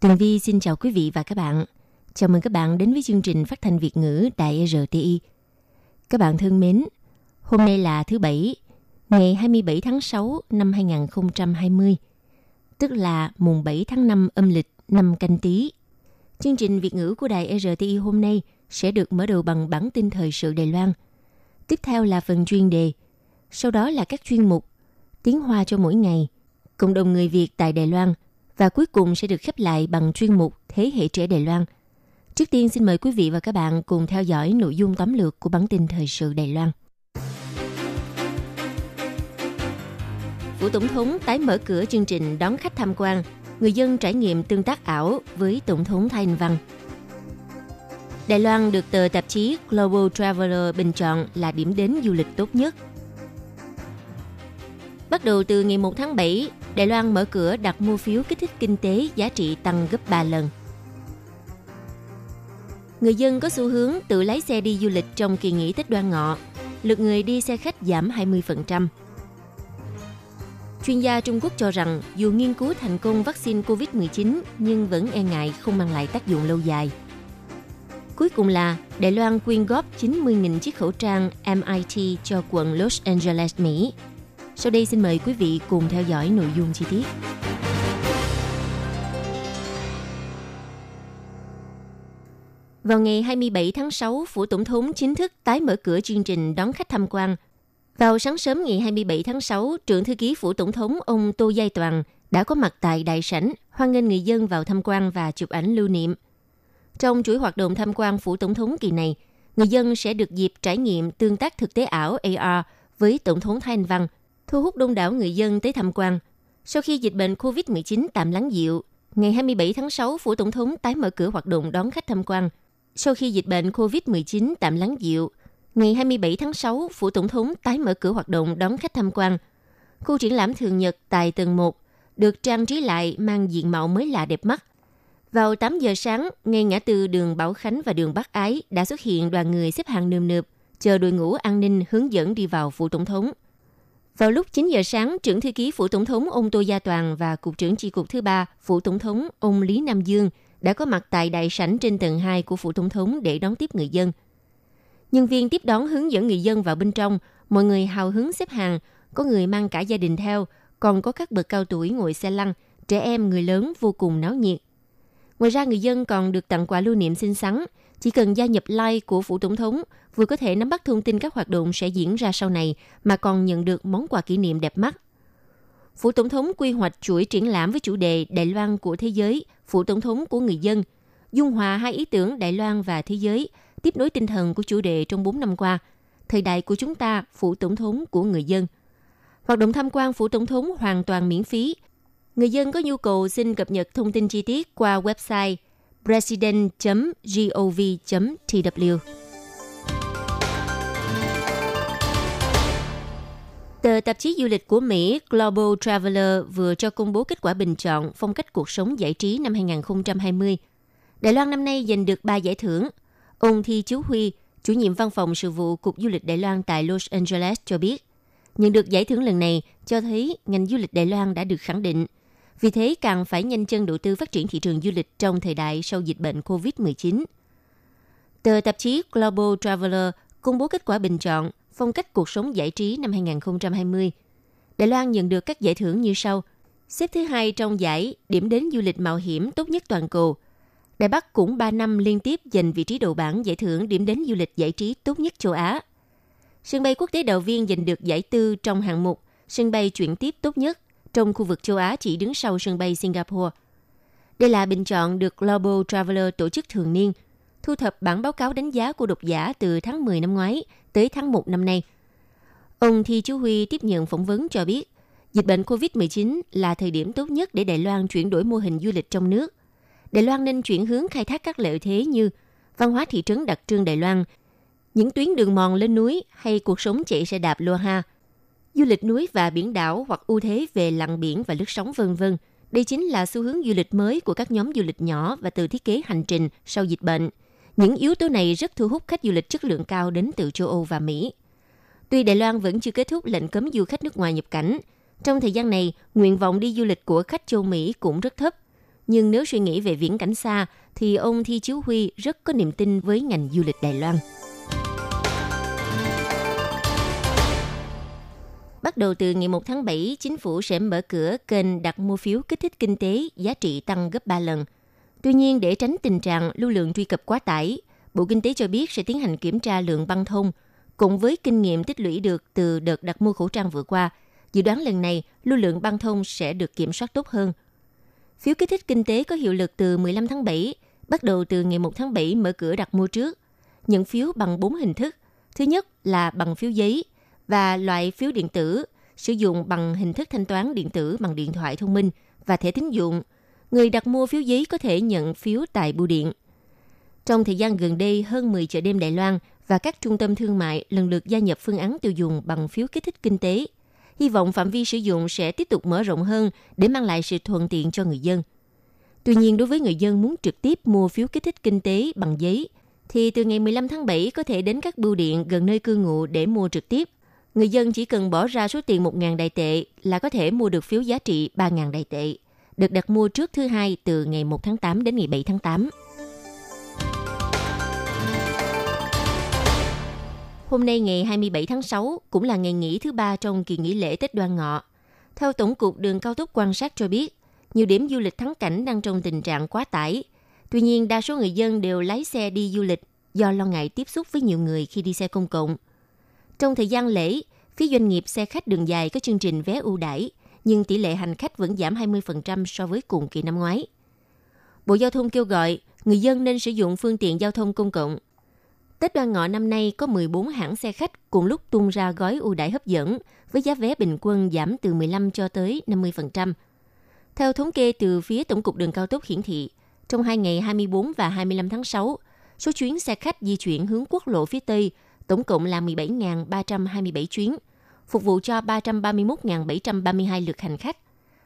Tường Vi xin chào quý vị và các bạn. Chào mừng các bạn đến với chương trình phát thanh Việt ngữ Đài RTI. Các bạn thân mến, hôm nay là thứ Bảy, ngày 27 tháng 6 năm 2020, tức là mùng 7 tháng 5 âm lịch năm canh tí. Chương trình Việt ngữ của Đài RTI hôm nay sẽ được mở đầu bằng bản tin thời sự Đài Loan. Tiếp theo là phần chuyên đề, sau đó là các chuyên mục Tiếng Hoa cho mỗi ngày, cộng đồng người Việt tại Đài Loan và cuối cùng sẽ được khép lại bằng chuyên mục Thế hệ trẻ Đài Loan. Trước tiên xin mời quý vị và các bạn cùng theo dõi nội dung tóm lược của bản tin thời sự Đài Loan. Phủ Tổng thống tái mở cửa chương trình đón khách tham quan, người dân trải nghiệm tương tác ảo với Tổng thống Thanh Văn. Đài Loan được tờ tạp chí Global Traveler bình chọn là điểm đến du lịch tốt nhất. Bắt đầu từ ngày 1 tháng 7, Đài Loan mở cửa đặt mua phiếu kích thích kinh tế giá trị tăng gấp 3 lần. Người dân có xu hướng tự lái xe đi du lịch trong kỳ nghỉ Tết Đoan Ngọ. Lượt người đi xe khách giảm 20%. Chuyên gia Trung Quốc cho rằng dù nghiên cứu thành công vaccine COVID-19 nhưng vẫn e ngại không mang lại tác dụng lâu dài. Cuối cùng là Đài Loan quyên góp 90.000 chiếc khẩu trang MIT cho quận Los Angeles, Mỹ. Sau đây xin mời quý vị cùng theo dõi nội dung chi tiết. Vào ngày 27 tháng 6, Phủ Tổng thống chính thức tái mở cửa chương trình đón khách tham quan. Vào sáng sớm ngày 27 tháng 6, trưởng thư ký Phủ Tổng thống ông Tô Giai Toàn đã có mặt tại đại sảnh, hoan nghênh người dân vào tham quan và chụp ảnh lưu niệm. Trong chuỗi hoạt động tham quan Phủ Tổng thống kỳ này, người dân sẽ được dịp trải nghiệm tương tác thực tế ảo AR với Tổng thống Thanh Văn, thu hút đông đảo người dân tới tham quan. Sau khi dịch bệnh COVID-19 tạm lắng dịu, ngày 27 tháng 6, Phủ Tổng thống tái mở cửa hoạt động đón khách tham quan. Sau khi dịch bệnh COVID-19 tạm lắng dịu, ngày 27 tháng 6, Phủ Tổng thống tái mở cửa hoạt động đón khách tham quan. Khu triển lãm thường nhật tại tầng 1 được trang trí lại mang diện mạo mới lạ đẹp mắt. Vào 8 giờ sáng, ngay ngã tư đường Bảo Khánh và đường Bắc Ái đã xuất hiện đoàn người xếp hàng nườm nượp, chờ đội ngũ an ninh hướng dẫn đi vào Phủ Tổng thống. Vào lúc 9 giờ sáng, trưởng thư ký Phủ Tổng thống ông Tô Gia Toàn và Cục trưởng Chi cục thứ ba Phủ Tổng thống ông Lý Nam Dương đã có mặt tại đại sảnh trên tầng 2 của Phủ Tổng thống để đón tiếp người dân. Nhân viên tiếp đón hướng dẫn người dân vào bên trong, mọi người hào hứng xếp hàng, có người mang cả gia đình theo, còn có các bậc cao tuổi ngồi xe lăn, trẻ em, người lớn vô cùng náo nhiệt. Ngoài ra, người dân còn được tặng quà lưu niệm xinh xắn. Chỉ cần gia nhập like của Phủ Tổng thống, vừa có thể nắm bắt thông tin các hoạt động sẽ diễn ra sau này, mà còn nhận được món quà kỷ niệm đẹp mắt. Phủ Tổng thống quy hoạch chuỗi triển lãm với chủ đề Đài Loan của thế giới, Phủ Tổng thống của người dân, dung hòa hai ý tưởng Đài Loan và thế giới, tiếp nối tinh thần của chủ đề trong 4 năm qua, thời đại của chúng ta, Phủ Tổng thống của người dân. Hoạt động tham quan Phủ Tổng thống hoàn toàn miễn phí. Người dân có nhu cầu xin cập nhật thông tin chi tiết qua website president.gov.tw. Tờ tạp chí du lịch của Mỹ Global Traveler vừa cho công bố kết quả bình chọn phong cách cuộc sống giải trí năm 2020. Đài Loan năm nay giành được 3 giải thưởng. Ông Thi Chú Huy, chủ nhiệm văn phòng sự vụ Cục Du lịch Đài Loan tại Los Angeles cho biết, nhận được giải thưởng lần này cho thấy ngành du lịch Đài Loan đã được khẳng định. Vì thế càng phải nhanh chân đầu tư phát triển thị trường du lịch trong thời đại sau dịch bệnh COVID-19. Tờ tạp chí Global Traveler công bố kết quả bình chọn phong cách cuộc sống giải trí năm 2020. Đài Loan nhận được các giải thưởng như sau. Xếp thứ hai trong giải điểm đến du lịch mạo hiểm tốt nhất toàn cầu. Đài Bắc cũng 3 năm liên tiếp giành vị trí đầu bảng giải thưởng điểm đến du lịch giải trí tốt nhất châu Á. Sân bay quốc tế Đào Viên giành được giải tư trong hạng mục sân bay chuyển tiếp tốt nhất trong khu vực châu Á chỉ đứng sau sân bay Singapore. Đây là bình chọn được Global Traveler tổ chức thường niên, thu thập bản báo cáo đánh giá của độc giả từ tháng 10 năm ngoái tới tháng 1 năm nay. Ông Thi Chú Huy tiếp nhận phỏng vấn cho biết, dịch bệnh COVID-19 là thời điểm tốt nhất để Đài Loan chuyển đổi mô hình du lịch trong nước. Đài Loan nên chuyển hướng khai thác các lợi thế như văn hóa thị trấn đặc trưng Đài Loan, những tuyến đường mòn lên núi hay cuộc sống chạy xe đạp Loha ha, du lịch núi và biển đảo hoặc ưu thế về lặn biển và lướt sóng vân vân. Đây chính là xu hướng du lịch mới của các nhóm du lịch nhỏ và từ thiết kế hành trình sau dịch bệnh. Những yếu tố này rất thu hút khách du lịch chất lượng cao đến từ châu Âu và Mỹ. Tuy Đài Loan vẫn chưa kết thúc lệnh cấm du khách nước ngoài nhập cảnh, trong thời gian này, nguyện vọng đi du lịch của khách châu Mỹ cũng rất thấp. Nhưng nếu suy nghĩ về viễn cảnh xa, thì ông Thi Chiếu Huy rất có niềm tin với ngành du lịch Đài Loan. Bắt đầu từ ngày 1 tháng 7, chính phủ sẽ mở cửa kênh đặt mua phiếu kích thích kinh tế giá trị tăng gấp 3 lần. Tuy nhiên, để tránh tình trạng lưu lượng truy cập quá tải, Bộ Kinh tế cho biết sẽ tiến hành kiểm tra lượng băng thông, cùng với kinh nghiệm tích lũy được từ đợt đặt mua khẩu trang vừa qua, dự đoán lần này lưu lượng băng thông sẽ được kiểm soát tốt hơn. Phiếu kích thích kinh tế có hiệu lực từ 15 tháng 7, bắt đầu từ ngày 1 tháng 7 mở cửa đặt mua trước. Nhận phiếu bằng 4 hình thức. Thứ nhất là bằng phiếu giấy và loại phiếu điện tử sử dụng bằng hình thức thanh toán điện tử bằng điện thoại thông minh và thẻ tín dụng. Người đặt mua phiếu giấy có thể nhận phiếu tại bưu điện. Trong thời gian gần đây, hơn 10 chợ đêm Đài Loan và các trung tâm thương mại lần lượt gia nhập phương án tiêu dùng bằng phiếu kích thích kinh tế. Hy vọng phạm vi sử dụng sẽ tiếp tục mở rộng hơn để mang lại sự thuận tiện cho người dân. Tuy nhiên, đối với người dân muốn trực tiếp mua phiếu kích thích kinh tế bằng giấy, thì từ ngày 15 tháng 7 có thể đến các bưu điện gần nơi cư ngụ để mua trực tiếp. Người dân chỉ cần bỏ ra số tiền 1.000 đại tệ là có thể mua được phiếu giá trị 3.000 đại tệ, được đặt mua trước thứ hai từ ngày 1 tháng 8 đến ngày 7 tháng 8. Hôm nay ngày 27 tháng 6 cũng là ngày nghỉ thứ ba trong kỳ nghỉ lễ Tết Đoan Ngọ. Theo Tổng cục Đường cao tốc quan sát cho biết, nhiều điểm du lịch thắng cảnh đang trong tình trạng quá tải. Tuy nhiên, đa số người dân đều lái xe đi du lịch do lo ngại tiếp xúc với nhiều người khi đi xe công cộng. Trong thời gian lễ, phía doanh nghiệp xe khách đường dài có chương trình vé ưu đãi, nhưng tỷ lệ hành khách vẫn giảm 20% so với cùng kỳ năm ngoái. Bộ Giao thông kêu gọi người dân nên sử dụng phương tiện giao thông công cộng Tết đoan ngọ năm nay có 14 hãng xe khách cùng lúc tung ra gói ưu đãi hấp dẫn với giá vé bình quân giảm từ 15 cho tới 50%. Theo thống kê từ phía Tổng cục Đường cao tốc hiển thị, trong hai ngày 24 và 25 tháng 6, số chuyến xe khách di chuyển hướng quốc lộ phía Tây tổng cộng là 17.327 chuyến, phục vụ cho 331.732 lượt hành khách.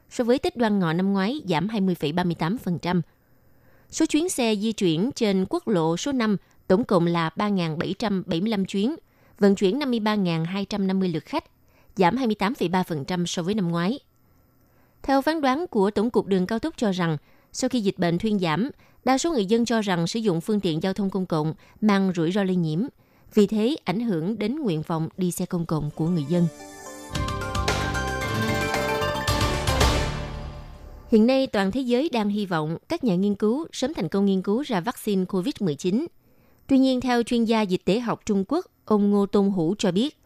So với Tết đoan ngọ năm ngoái giảm 20,38%. Số chuyến xe di chuyển trên quốc lộ số 5 tổng cộng là 3.775 chuyến, vận chuyển 53.250 lượt khách, giảm 28,3% so với năm ngoái. Theo phán đoán của Tổng cục Đường cao tốc cho rằng, sau khi dịch bệnh thuyên giảm, đa số người dân cho rằng sử dụng phương tiện giao thông công cộng mang rủi ro lây nhiễm, vì thế ảnh hưởng đến nguyện vọng đi xe công cộng của người dân. Hiện nay, toàn thế giới đang hy vọng các nhà nghiên cứu sớm thành công nghiên cứu ra vaccine COVID-19 Tuy nhiên, theo chuyên gia dịch tễ học Trung Quốc, ông Ngô Tôn Hữu cho biết,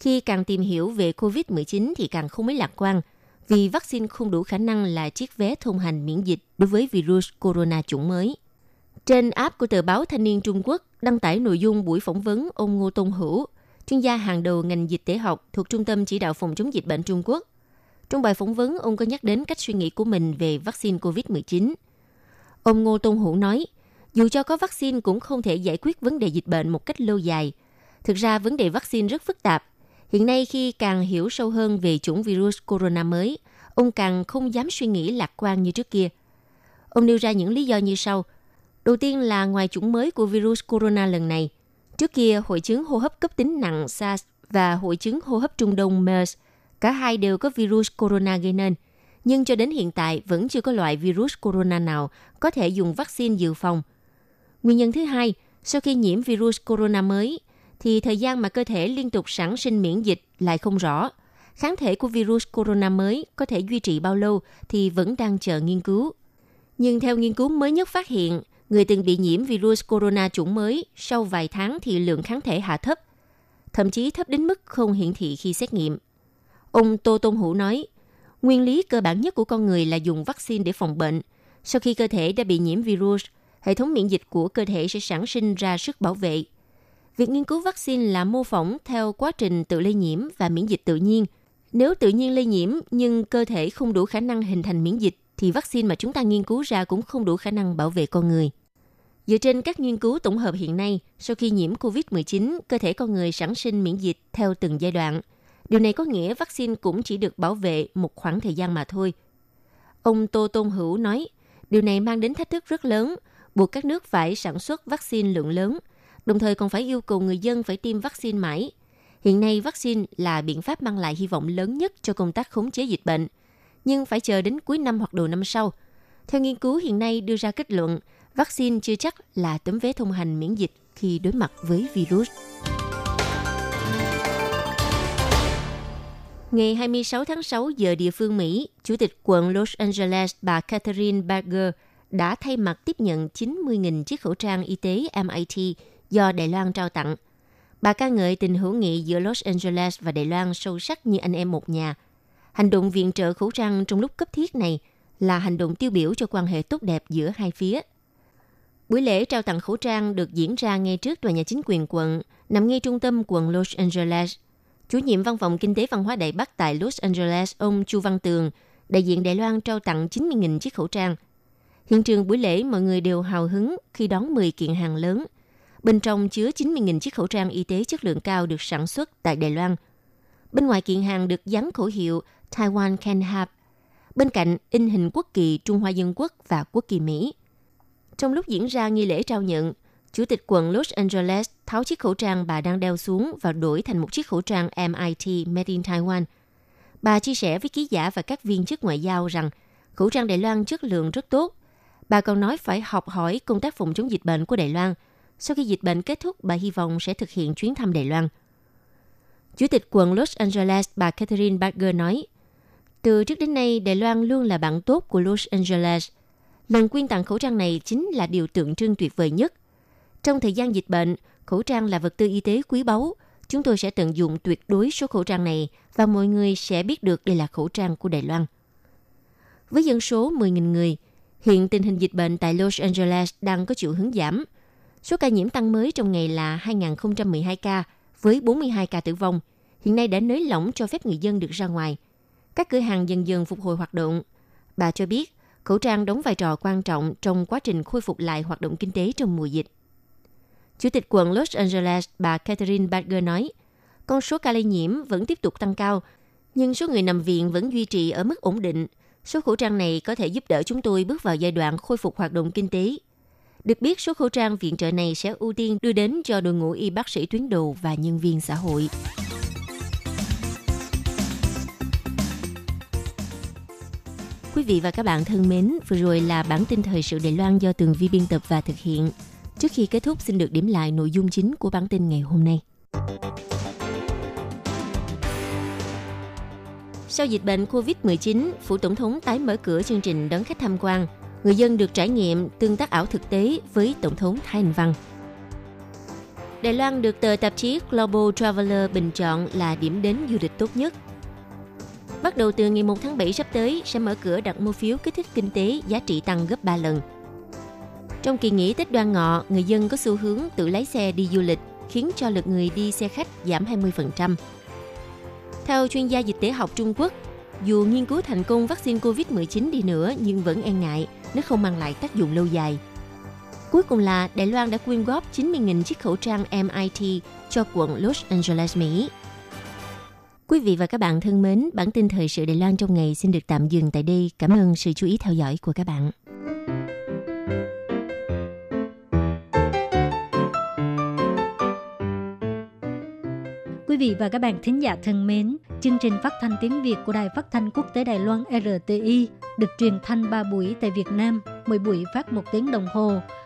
khi càng tìm hiểu về COVID-19 thì càng không mấy lạc quan, vì vaccine không đủ khả năng là chiếc vé thông hành miễn dịch đối với virus corona chủng mới. Trên app của tờ báo Thanh niên Trung Quốc đăng tải nội dung buổi phỏng vấn ông Ngô Tôn Hữu, chuyên gia hàng đầu ngành dịch tễ học thuộc Trung tâm Chỉ đạo Phòng chống dịch bệnh Trung Quốc. Trong bài phỏng vấn, ông có nhắc đến cách suy nghĩ của mình về vaccine COVID-19. Ông Ngô Tôn Hữu nói, dù cho có vaccine cũng không thể giải quyết vấn đề dịch bệnh một cách lâu dài. Thực ra vấn đề vaccine rất phức tạp. Hiện nay khi càng hiểu sâu hơn về chủng virus corona mới, ông càng không dám suy nghĩ lạc quan như trước kia. Ông nêu ra những lý do như sau. Đầu tiên là ngoài chủng mới của virus corona lần này, trước kia hội chứng hô hấp cấp tính nặng SARS và hội chứng hô hấp Trung Đông MERS, cả hai đều có virus corona gây nên. Nhưng cho đến hiện tại vẫn chưa có loại virus corona nào có thể dùng vaccine dự phòng – Nguyên nhân thứ hai, sau khi nhiễm virus corona mới, thì thời gian mà cơ thể liên tục sản sinh miễn dịch lại không rõ. Kháng thể của virus corona mới có thể duy trì bao lâu thì vẫn đang chờ nghiên cứu. Nhưng theo nghiên cứu mới nhất phát hiện, người từng bị nhiễm virus corona chủng mới sau vài tháng thì lượng kháng thể hạ thấp, thậm chí thấp đến mức không hiển thị khi xét nghiệm. Ông Tô Tôn Hữu nói, nguyên lý cơ bản nhất của con người là dùng vaccine để phòng bệnh. Sau khi cơ thể đã bị nhiễm virus, hệ thống miễn dịch của cơ thể sẽ sản sinh ra sức bảo vệ. Việc nghiên cứu vaccine là mô phỏng theo quá trình tự lây nhiễm và miễn dịch tự nhiên. Nếu tự nhiên lây nhiễm nhưng cơ thể không đủ khả năng hình thành miễn dịch thì vaccine mà chúng ta nghiên cứu ra cũng không đủ khả năng bảo vệ con người. Dựa trên các nghiên cứu tổng hợp hiện nay, sau khi nhiễm COVID-19, cơ thể con người sản sinh miễn dịch theo từng giai đoạn. Điều này có nghĩa vaccine cũng chỉ được bảo vệ một khoảng thời gian mà thôi. Ông Tô Tôn Hữu nói, điều này mang đến thách thức rất lớn, buộc các nước phải sản xuất vaccine lượng lớn, đồng thời còn phải yêu cầu người dân phải tiêm vaccine mãi. Hiện nay, vaccine là biện pháp mang lại hy vọng lớn nhất cho công tác khống chế dịch bệnh, nhưng phải chờ đến cuối năm hoặc đầu năm sau. Theo nghiên cứu hiện nay đưa ra kết luận, vaccine chưa chắc là tấm vé thông hành miễn dịch khi đối mặt với virus. Ngày 26 tháng 6 giờ địa phương Mỹ, Chủ tịch quận Los Angeles bà Catherine Berger đã thay mặt tiếp nhận 90.000 chiếc khẩu trang y tế MIT do Đài Loan trao tặng. Bà ca ngợi tình hữu nghị giữa Los Angeles và Đài Loan sâu sắc như anh em một nhà. Hành động viện trợ khẩu trang trong lúc cấp thiết này là hành động tiêu biểu cho quan hệ tốt đẹp giữa hai phía. Buổi lễ trao tặng khẩu trang được diễn ra ngay trước tòa nhà chính quyền quận, nằm ngay trung tâm quận Los Angeles. Chủ nhiệm văn phòng kinh tế văn hóa Đại Bắc tại Los Angeles, ông Chu Văn Tường, đại diện Đài Loan trao tặng 90.000 chiếc khẩu trang. Hiện trường buổi lễ mọi người đều hào hứng khi đón 10 kiện hàng lớn. Bên trong chứa 90.000 chiếc khẩu trang y tế chất lượng cao được sản xuất tại Đài Loan. Bên ngoài kiện hàng được dán khẩu hiệu Taiwan Can Have. Bên cạnh in hình quốc kỳ Trung Hoa Dân Quốc và quốc kỳ Mỹ. Trong lúc diễn ra nghi lễ trao nhận, Chủ tịch quận Los Angeles tháo chiếc khẩu trang bà đang đeo xuống và đổi thành một chiếc khẩu trang MIT Made in Taiwan. Bà chia sẻ với ký giả và các viên chức ngoại giao rằng khẩu trang Đài Loan chất lượng rất tốt. Bà còn nói phải học hỏi công tác phòng chống dịch bệnh của Đài Loan. Sau khi dịch bệnh kết thúc, bà hy vọng sẽ thực hiện chuyến thăm Đài Loan. Chủ tịch quận Los Angeles bà Catherine Barger nói, từ trước đến nay, Đài Loan luôn là bạn tốt của Los Angeles. Lần quyên tặng khẩu trang này chính là điều tượng trưng tuyệt vời nhất. Trong thời gian dịch bệnh, khẩu trang là vật tư y tế quý báu. Chúng tôi sẽ tận dụng tuyệt đối số khẩu trang này và mọi người sẽ biết được đây là khẩu trang của Đài Loan. Với dân số 10.000 người, hiện tình hình dịch bệnh tại Los Angeles đang có chiều hướng giảm. Số ca nhiễm tăng mới trong ngày là 2.012 ca, với 42 ca tử vong. Hiện nay đã nới lỏng cho phép người dân được ra ngoài. Các cửa hàng dần dần phục hồi hoạt động. Bà cho biết, khẩu trang đóng vai trò quan trọng trong quá trình khôi phục lại hoạt động kinh tế trong mùa dịch. Chủ tịch quận Los Angeles, bà Catherine Barger nói, con số ca lây nhiễm vẫn tiếp tục tăng cao, nhưng số người nằm viện vẫn duy trì ở mức ổn định. Số khẩu trang này có thể giúp đỡ chúng tôi bước vào giai đoạn khôi phục hoạt động kinh tế. Được biết, số khẩu trang viện trợ này sẽ ưu tiên đưa đến cho đội ngũ y bác sĩ tuyến đầu và nhân viên xã hội. Quý vị và các bạn thân mến, vừa rồi là bản tin thời sự Đài Loan do Tường Vi biên tập và thực hiện. Trước khi kết thúc, xin được điểm lại nội dung chính của bản tin ngày hôm nay. Sau dịch bệnh COVID-19, Phủ Tổng thống tái mở cửa chương trình đón khách tham quan. Người dân được trải nghiệm tương tác ảo thực tế với Tổng thống Thái Anh Văn. Đài Loan được tờ tạp chí Global Traveler bình chọn là điểm đến du lịch tốt nhất. Bắt đầu từ ngày 1 tháng 7 sắp tới sẽ mở cửa đặt mua phiếu kích thích kinh tế giá trị tăng gấp 3 lần. Trong kỳ nghỉ Tết Đoan Ngọ, người dân có xu hướng tự lái xe đi du lịch, khiến cho lượt người đi xe khách giảm 20%. Theo chuyên gia dịch tễ học Trung Quốc, dù nghiên cứu thành công vaccine COVID-19 đi nữa nhưng vẫn e ngại nó không mang lại tác dụng lâu dài. Cuối cùng là Đài Loan đã quyên góp 90.000 chiếc khẩu trang MIT cho quận Los Angeles, Mỹ. Quý vị và các bạn thân mến, bản tin thời sự Đài Loan trong ngày xin được tạm dừng tại đây. Cảm ơn sự chú ý theo dõi của các bạn. Quý vị và các bạn thính giả thân mến, chương trình phát thanh tiếng Việt của Đài Phát thanh Quốc tế Đài Loan RTI được truyền thanh 3 buổi tại Việt Nam, mỗi buổi phát một tiếng đồng hồ.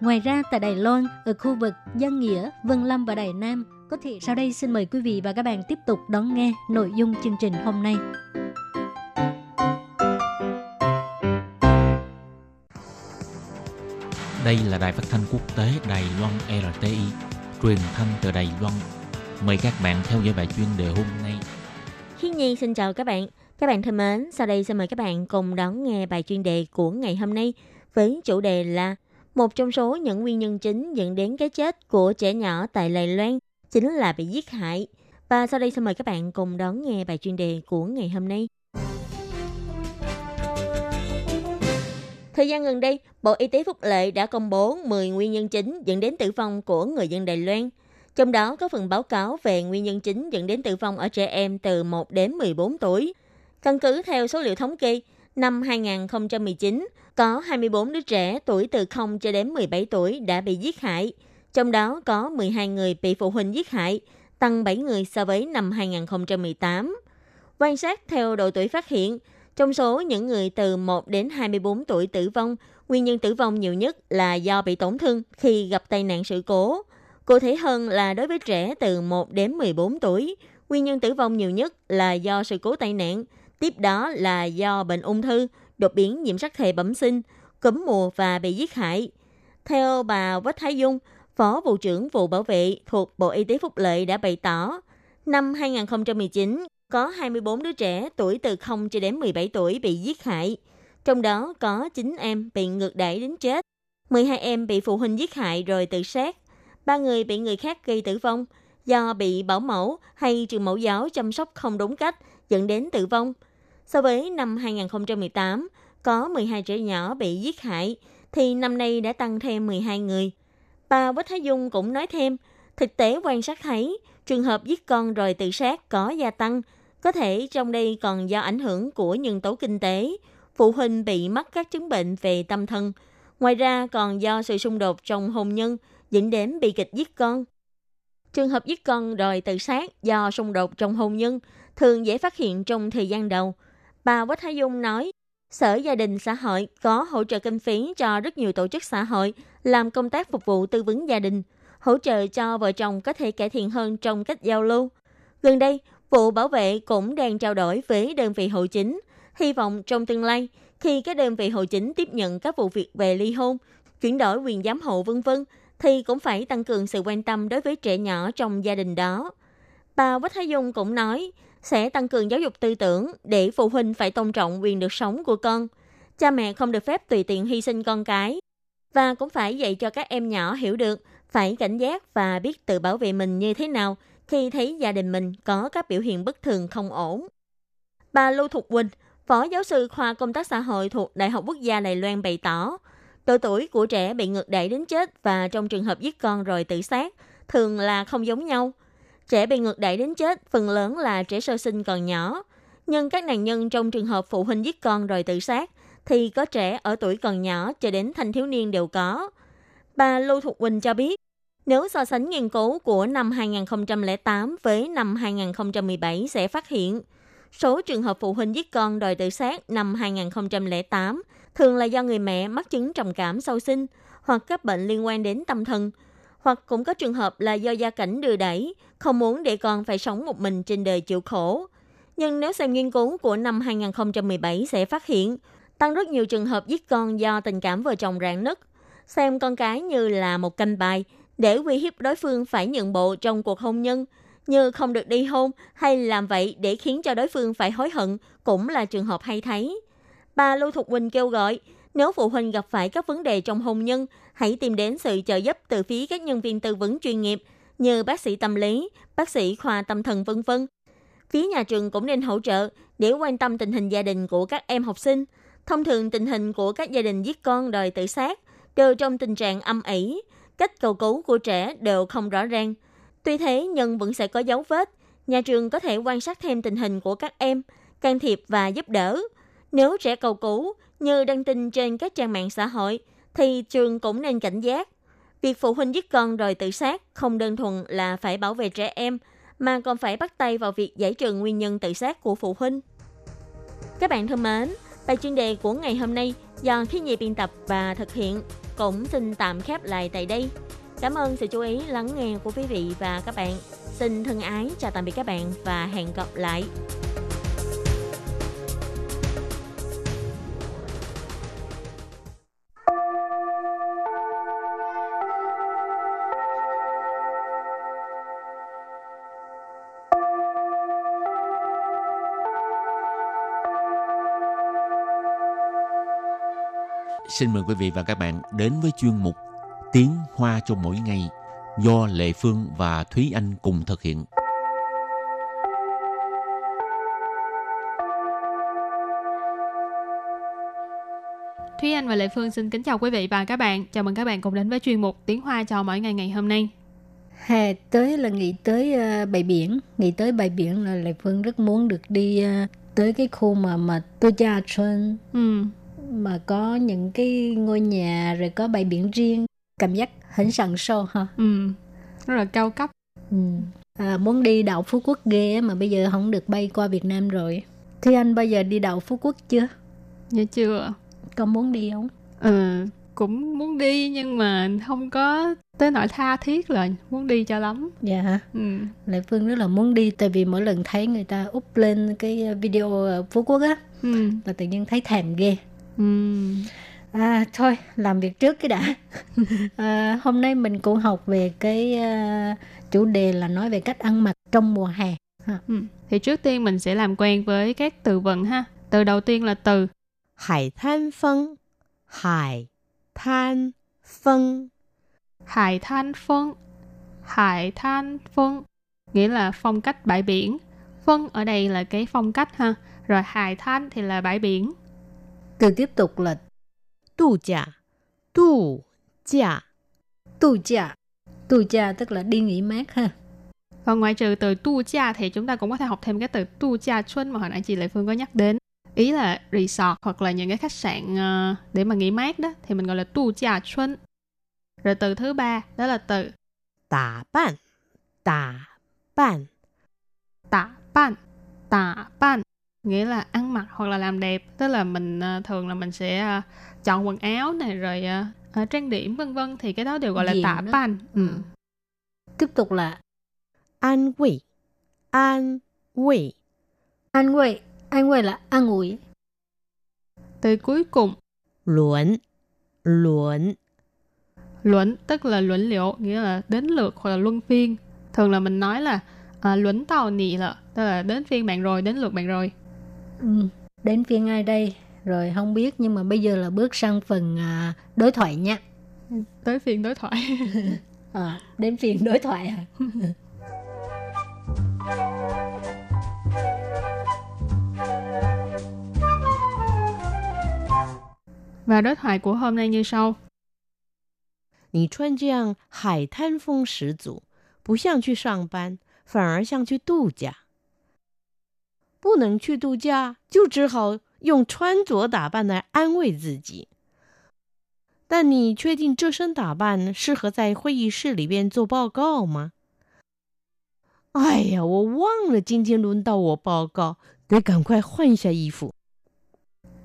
Ngoài ra tại Đài Loan, ở khu vực Dân Nghĩa, Vân Lâm và Đài Nam, Có thể sau đây xin mời quý vị và các bạn tiếp tục đón nghe nội dung chương trình hôm nay. Đây là đài phát thanh quốc tế Đài Loan RTI, truyền thanh từ Đài Loan. Mời các bạn theo dõi bài chuyên đề hôm nay. Hiên Nhi xin chào các bạn. Các bạn thân mến, sau đây xin mời các bạn cùng đón nghe bài chuyên đề của ngày hôm nay với chủ đề là một trong số những nguyên nhân chính dẫn đến cái chết của trẻ nhỏ tại Đài Loan chính là bị giết hại. Và sau đây xin mời các bạn cùng đón nghe bài chuyên đề của ngày hôm nay. Thời gian gần đây, Bộ Y tế Phúc Lệ đã công bố 10 nguyên nhân chính dẫn đến tử vong của người dân Đài Loan. Trong đó có phần báo cáo về nguyên nhân chính dẫn đến tử vong ở trẻ em từ 1 đến 14 tuổi. Căn cứ theo số liệu thống kê, năm 2019 có 24 đứa trẻ tuổi từ 0 cho đến 17 tuổi đã bị giết hại. Trong đó có 12 người bị phụ huynh giết hại, tăng 7 người so với năm 2018. Quan sát theo độ tuổi phát hiện, trong số những người từ 1 đến 24 tuổi tử vong, nguyên nhân tử vong nhiều nhất là do bị tổn thương khi gặp tai nạn sự cố. Cụ thể hơn là đối với trẻ từ 1 đến 14 tuổi, nguyên nhân tử vong nhiều nhất là do sự cố tai nạn, tiếp đó là do bệnh ung thư, đột biến nhiễm sắc thể bẩm sinh, cúm mùa và bị giết hại. Theo bà Quách Thái Dung, Phó Vụ trưởng Vụ Bảo vệ thuộc Bộ Y tế Phúc Lợi đã bày tỏ, năm 2019 có 24 đứa trẻ tuổi từ 0 cho đến 17 tuổi bị giết hại. Trong đó có 9 em bị ngược đẩy đến chết, 12 em bị phụ huynh giết hại rồi tự sát, 3 người bị người khác gây tử vong do bị bảo mẫu hay trường mẫu giáo chăm sóc không đúng cách dẫn đến tử vong. So với năm 2018, có 12 trẻ nhỏ bị giết hại, thì năm nay đã tăng thêm 12 người. Bà Quách Thái Dung cũng nói thêm, thực tế quan sát thấy, trường hợp giết con rồi tự sát có gia tăng, có thể trong đây còn do ảnh hưởng của nhân tố kinh tế, phụ huynh bị mắc các chứng bệnh về tâm thần. Ngoài ra còn do sự xung đột trong hôn nhân dẫn đến bị kịch giết con. Trường hợp giết con rồi tự sát do xung đột trong hôn nhân thường dễ phát hiện trong thời gian đầu. Bà Quách Thái Dung nói, Sở Gia đình Xã hội có hỗ trợ kinh phí cho rất nhiều tổ chức xã hội làm công tác phục vụ tư vấn gia đình, hỗ trợ cho vợ chồng có thể cải thiện hơn trong cách giao lưu. Gần đây, Vụ Bảo vệ cũng đang trao đổi với đơn vị hội chính, hy vọng trong tương lai, khi các đơn vị hội chính tiếp nhận các vụ việc về ly hôn, chuyển đổi quyền giám hộ vân vân thì cũng phải tăng cường sự quan tâm đối với trẻ nhỏ trong gia đình đó. Bà Quách Thái Dung cũng nói, sẽ tăng cường giáo dục tư tưởng để phụ huynh phải tôn trọng quyền được sống của con. Cha mẹ không được phép tùy tiện hy sinh con cái. Và cũng phải dạy cho các em nhỏ hiểu được phải cảnh giác và biết tự bảo vệ mình như thế nào khi thấy gia đình mình có các biểu hiện bất thường không ổn. Bà Lưu Thục Quỳnh, Phó giáo sư khoa công tác xã hội thuộc Đại học Quốc gia Đài Loan bày tỏ, độ tuổi của trẻ bị ngược đẩy đến chết và trong trường hợp giết con rồi tự sát thường là không giống nhau. Trẻ bị ngược đẩy đến chết phần lớn là trẻ sơ sinh còn nhỏ. Nhưng các nạn nhân trong trường hợp phụ huynh giết con rồi tự sát thì có trẻ ở tuổi còn nhỏ cho đến thanh thiếu niên đều có. Bà Lưu Thục Quỳnh cho biết, nếu so sánh nghiên cứu của năm 2008 với năm 2017 sẽ phát hiện, số trường hợp phụ huynh giết con đòi tự sát năm 2008 thường là do người mẹ mắc chứng trầm cảm sau sinh hoặc các bệnh liên quan đến tâm thần, hoặc cũng có trường hợp là do gia cảnh đưa đẩy, không muốn để con phải sống một mình trên đời chịu khổ. Nhưng nếu xem nghiên cứu của năm 2017 sẽ phát hiện, tăng rất nhiều trường hợp giết con do tình cảm vợ chồng rạn nứt, xem con cái như là một canh bài để uy hiếp đối phương phải nhận bộ trong cuộc hôn nhân, như không được đi hôn hay làm vậy để khiến cho đối phương phải hối hận cũng là trường hợp hay thấy. Bà Lưu Thục Quỳnh kêu gọi, nếu phụ huynh gặp phải các vấn đề trong hôn nhân, hãy tìm đến sự trợ giúp từ phía các nhân viên tư vấn chuyên nghiệp như bác sĩ tâm lý, bác sĩ khoa tâm thần vân vân. Phía nhà trường cũng nên hỗ trợ để quan tâm tình hình gia đình của các em học sinh. Thông thường tình hình của các gia đình giết con đòi tự sát đều trong tình trạng âm ỉ, cách cầu cứu của trẻ đều không rõ ràng. Tuy thế nhưng vẫn sẽ có dấu vết. Nhà trường có thể quan sát thêm tình hình của các em, can thiệp và giúp đỡ. Nếu trẻ cầu cứu như đăng tin trên các trang mạng xã hội, thì trường cũng nên cảnh giác. Việc phụ huynh giết con rồi tự sát không đơn thuần là phải bảo vệ trẻ em, mà còn phải bắt tay vào việc giải trừ nguyên nhân tự sát của phụ huynh. Các bạn thân mến, bài chuyên đề của ngày hôm nay do khi nhị biên tập và thực hiện cũng xin tạm khép lại tại đây. Cảm ơn sự chú ý lắng nghe của quý vị và các bạn. Xin thân ái chào tạm biệt các bạn và hẹn gặp lại. Xin mời quý vị và các bạn đến với chuyên mục Tiếng Hoa cho mỗi ngày do Lệ Phương và Thúy Anh cùng thực hiện. Thúy Anh và Lệ Phương xin kính chào quý vị và các bạn. Chào mừng các bạn cùng đến với chuyên mục Tiếng Hoa cho mỗi ngày ngày hôm nay. Hè tới là nghĩ tới uh, bãi biển, nghĩ tới bãi biển là Lệ Phương rất muốn được đi uh, tới cái khu mà mà Tô Cha Xuân Ừ, mà có những cái ngôi nhà rồi có bãi biển riêng cảm giác hẳn sẵn sâu hả ừ rất là cao cấp. Ừ. à, muốn đi đảo phú quốc ghê mà bây giờ không được bay qua việt nam rồi. Thế anh bao giờ đi đảo phú quốc chưa? Dạ chưa. Có muốn đi không? Ừ cũng muốn đi nhưng mà không có tới nỗi tha thiết là muốn đi cho lắm. Dạ hả? Ừ. Lệ phương rất là muốn đi tại vì mỗi lần thấy người ta úp lên cái video phú quốc á ừ. là tự nhiên thấy thèm ghê à, thôi làm việc trước cái đã. À, hôm nay mình cũng học về cái uh, chủ đề là nói về cách ăn mặc trong mùa hè. Ừ. thì trước tiên mình sẽ làm quen với các từ vựng ha. Từ đầu tiên là từ. Hải than phân. Hải than phân. Hải than phân. Hải than phân. Nghĩa là phong cách bãi biển. Phân ở đây là cái phong cách ha. Rồi hải than thì là bãi biển. Từ tiếp tục là tu giả, tu giả, tu giả, tu giả tức là đi nghỉ mát ha. Còn ngoài trừ từ tu gia thì chúng ta cũng có thể học thêm cái từ tu gia xuân mà hồi nãy chị Lệ Phương có nhắc đến. Ý là resort hoặc là những cái khách sạn ờ, để mà nghỉ mát đó thì mình gọi là tu gia xuân. Rồi từ thứ ba đó là từ tả bàn, tả bàn, tả bàn, tả bàn nghĩa là ăn mặc hoặc là làm đẹp tức là mình ờ, thường là mình sẽ ờ, chọn quần áo này rồi ờ, trang điểm vân vân thì cái đó đều gọi là tả ban ừ. ừ. tiếp tục là an vị an vị an vị an vị là an ủi. Từ cuối cùng. Luận luận luận tức là luận liệu nghĩa là đến lượt hoặc là luân phiên. Thường là mình nói là à, luận tàu nị là tức là đến phiên bạn rồi đến lượt bạn rồi. Ừ. Đến phiên ai đây? Rồi không biết nhưng mà bây giờ là bước sang phần à, đối thoại nha. tới phiên đối thoại À, đến phiên đối thoại à? và đối thoại của hôm nay như sau 你穿这样海滩风十足，不像去上班，反而像去度假。 不能去度假，就只好用穿着打扮来安慰自己。但你确定这身打扮适合在会议室里边做报告吗？哎呀，我忘了今天轮到我报告，得赶快换一下衣服。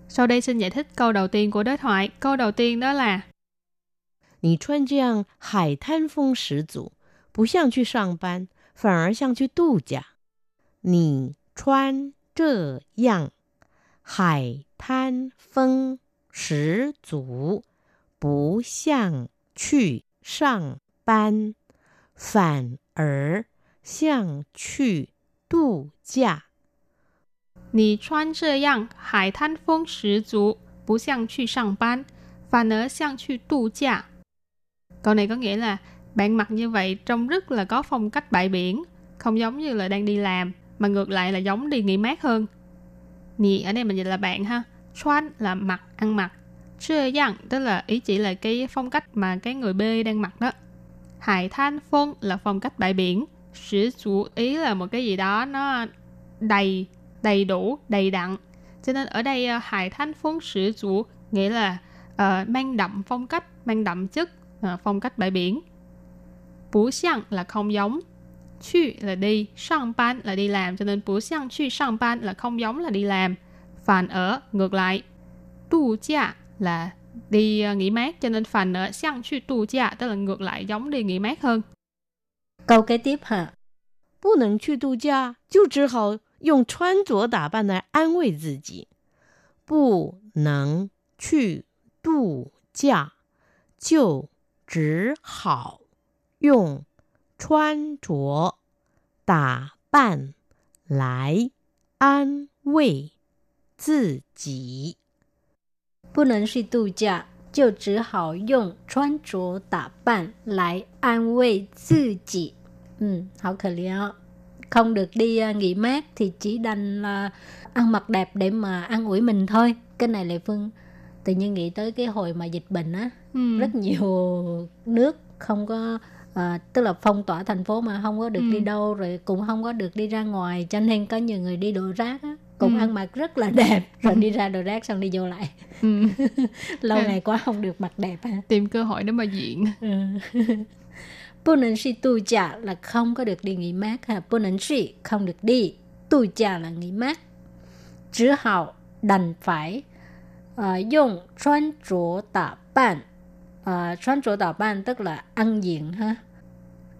sau đây xin giải thích câu đầu tiên của đối thoại câu đầu tiên đó là 你穿这样海滩风十足，不像去上班，反而像去度假。你 穿这样海滩风十足，不像去上班，反而像去度假。你穿这样海滩风十足不像去上班反而像去度假 câu này có nghĩa là bạn mặc như vậy trông rất là có phong cách bãi biển không giống như là đang đi làm mà ngược lại là giống đi nghỉ mát hơn. Nì ở đây mình dịch là bạn ha. Chuan là mặc, ăn mặc. Chưa dặn tức là ý chỉ là cái phong cách mà cái người B đang mặc đó. Hải than phong là phong cách bãi biển. Sử chủ ý là một cái gì đó nó đầy, đầy đủ, đầy đặn. Cho nên ở đây ờ, hải than phong sử chủ nghĩa là uh, mang đậm phong cách, mang đậm chất uh, phong cách bãi biển. Bú xiang là không giống. Chu là đi, sang ban là đi làm, cho nên bú xiang chu sang ban là không giống là đi làm. Phản ở, ngược lại. Tu gia là đi ờ, nghỉ mát, cho nên phản ở xiang chu tu gia tức là ngược lại giống đi nghỉ mát hơn. Câu kế tiếp hả? 不能去度假，就只好用穿着打扮来安慰自己。不能去度假，就只好用 穿着打扮来安慰自己。不能去度假，就只好用穿着打扮来安慰自己。Ừ, họ kể liệu không được đi uh, nghỉ mát thì chỉ đành là ăn mặc đẹp để mà ăn ủi mình thôi. Cái này lại Phương tự nhiên nghĩ tới cái hồi mà dịch bệnh á, Ừ. rất nhiều nước không có à, tức là phong tỏa thành phố mà không có được ừ. đi đâu rồi cũng không có được đi ra ngoài cho nên có nhiều người đi đổ rác á cũng ừ. ăn mặc rất là đẹp rồi đi ra đồ rác xong đi vô lại ừ. lâu ngày quá không được mặc đẹp ha tìm cơ hội để mà diện ừ. bù si tu chả là không có được đi nghỉ mát ha bù nền si không được đi tu chả là nghỉ mát chỉ hào đành phải uh, dùng chuyên chỗ tạ bạn Uh, 穿着打扮 tức là ăn diện ha.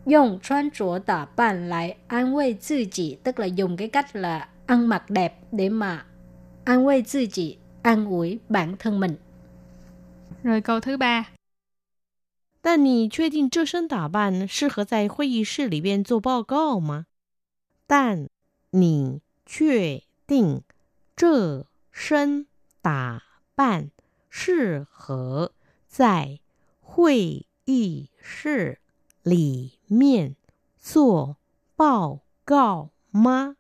Dùng 穿着打扮 lại an慰自己 tức là dùng cái cách là ăn mặc đẹp để mà an慰自己 an ủi bản thân mình. Rồi câu thứ ba. 但你确定这身打扮适合在会议室里边做报告吗？但你确定这身打扮适合在 会议室里面做报告吗？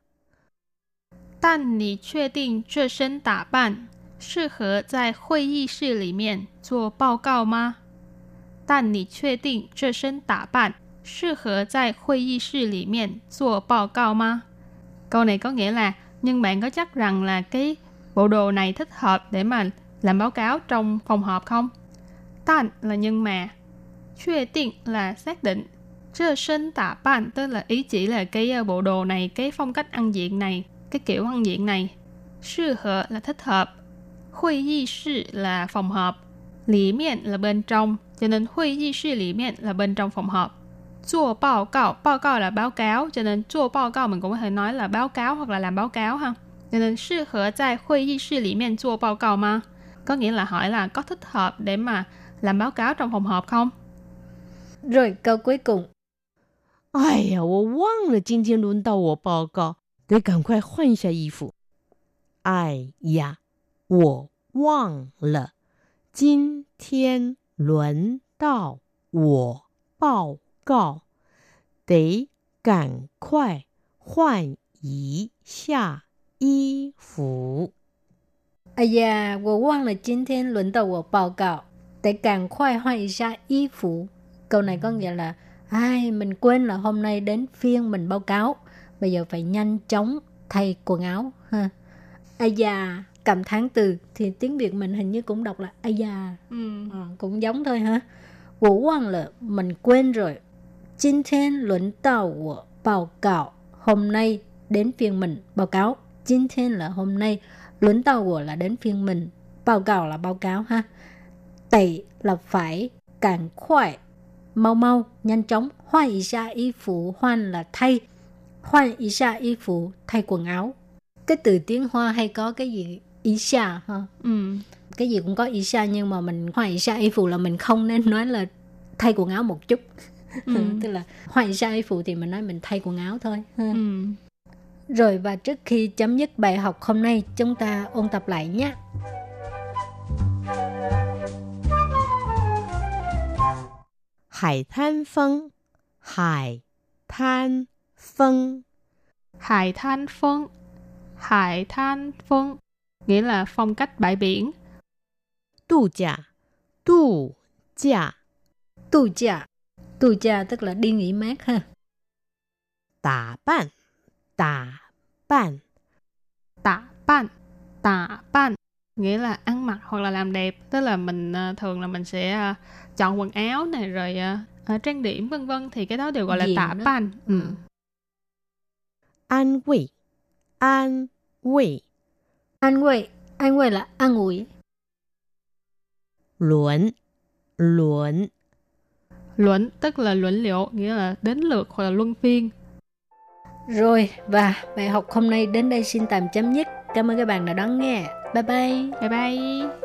但你确定这身打扮适合在会议室里面做报告吗？但你确定这身打扮适合在会议室里面做报告吗？Câu này có nghĩa là nhưng bạn có chắc rằng là cái bộ đồ này thích hợp để mà làm báo cáo trong phòng họp không? Tan là nhưng là xác định, Trơ sân tả bạn tức là ý chỉ là cái bộ đồ này, cái phong cách ăn diện này, cái kiểu ăn diện này. Sư hợp là thích hợp. Hội nghị sư là phòng họp. Lý miệng là bên trong, cho nên hội nghị sư lý miệng là bên trong phòng họp. Chua báo cáo, báo cáo là báo cáo, cho nên chua báo cáo mình cũng có thể nói là báo cáo hoặc là làm báo cáo ha. Cho nên sư hợp tại hội nghị sư lý miệng chua báo cáo mà. Có nghĩa là hỏi là có thích hợp để mà làm báo cáo trong phòng họp không? Rồi câu cuối cùng 哎呀，我忘了今天轮到我报告，得赶快换一下衣服。哎呀，我忘了今天轮到我报告，得赶快换一下衣服。 À da, 我忘了今天轮到我报告， 得赶快换一下衣服。Câu này có nghĩa là ai mình quên là hôm nay đến phiên mình báo cáo, bây giờ phải nhanh chóng thay quần áo ha. À da, cảm thán từ thì tiếng Việt mình hình như cũng đọc là à da, Ừ. Ờ, cũng giống thôi ha. 我忘了 mình quên rồi. 今天轮到我报告 hôm nay đến phiên mình báo cáo. 今天 là hôm nay, 轮到我 là đến phiên mình, báo cáo là báo cáo ha. Tẩy là phải, càng khoai, mau mau, nhanh chóng. Hoan ý xa y phụ, hoan là thay. Hoan ý xa y phụ, thay quần áo. Cái từ tiếng Hoa hay có cái gì ý xa ha Ừ. cái gì cũng có ý xa nhưng mà mình hoài ý xa y phụ là mình không nên nói là thay quần áo một chút Ừ. tức là hoài ý xa y phụ thì mình nói mình thay quần áo thôi ha. Ừ. rồi và trước khi chấm dứt bài học hôm nay chúng ta ôn tập lại nhé 海滩风，海滩风， Hải than phong Hải than phong Nghĩa là phong cách bãi biển 度假，度假， tu cha tu cha tức là đi nghỉ mát ha 打扮，打扮， Tạ ban Tạ ban Nghĩa là ăn mặc hoặc là làm đẹp Tức là mình à, thường là mình sẽ à, chọn quần áo này rồi uh, trang điểm vân vân thì cái đó đều gọi là tả bàn ừ. ừ. An vị, an vị, an vị, an vị là an ủi. luẩn luẩn luẩn tức là luẩn liệu nghĩa là đến lượt hoặc là luân phiên. Rồi và bài học hôm nay đến đây xin tạm chấm dứt. Cảm ơn các bạn đã đón nghe. Bye bye. Bye bye.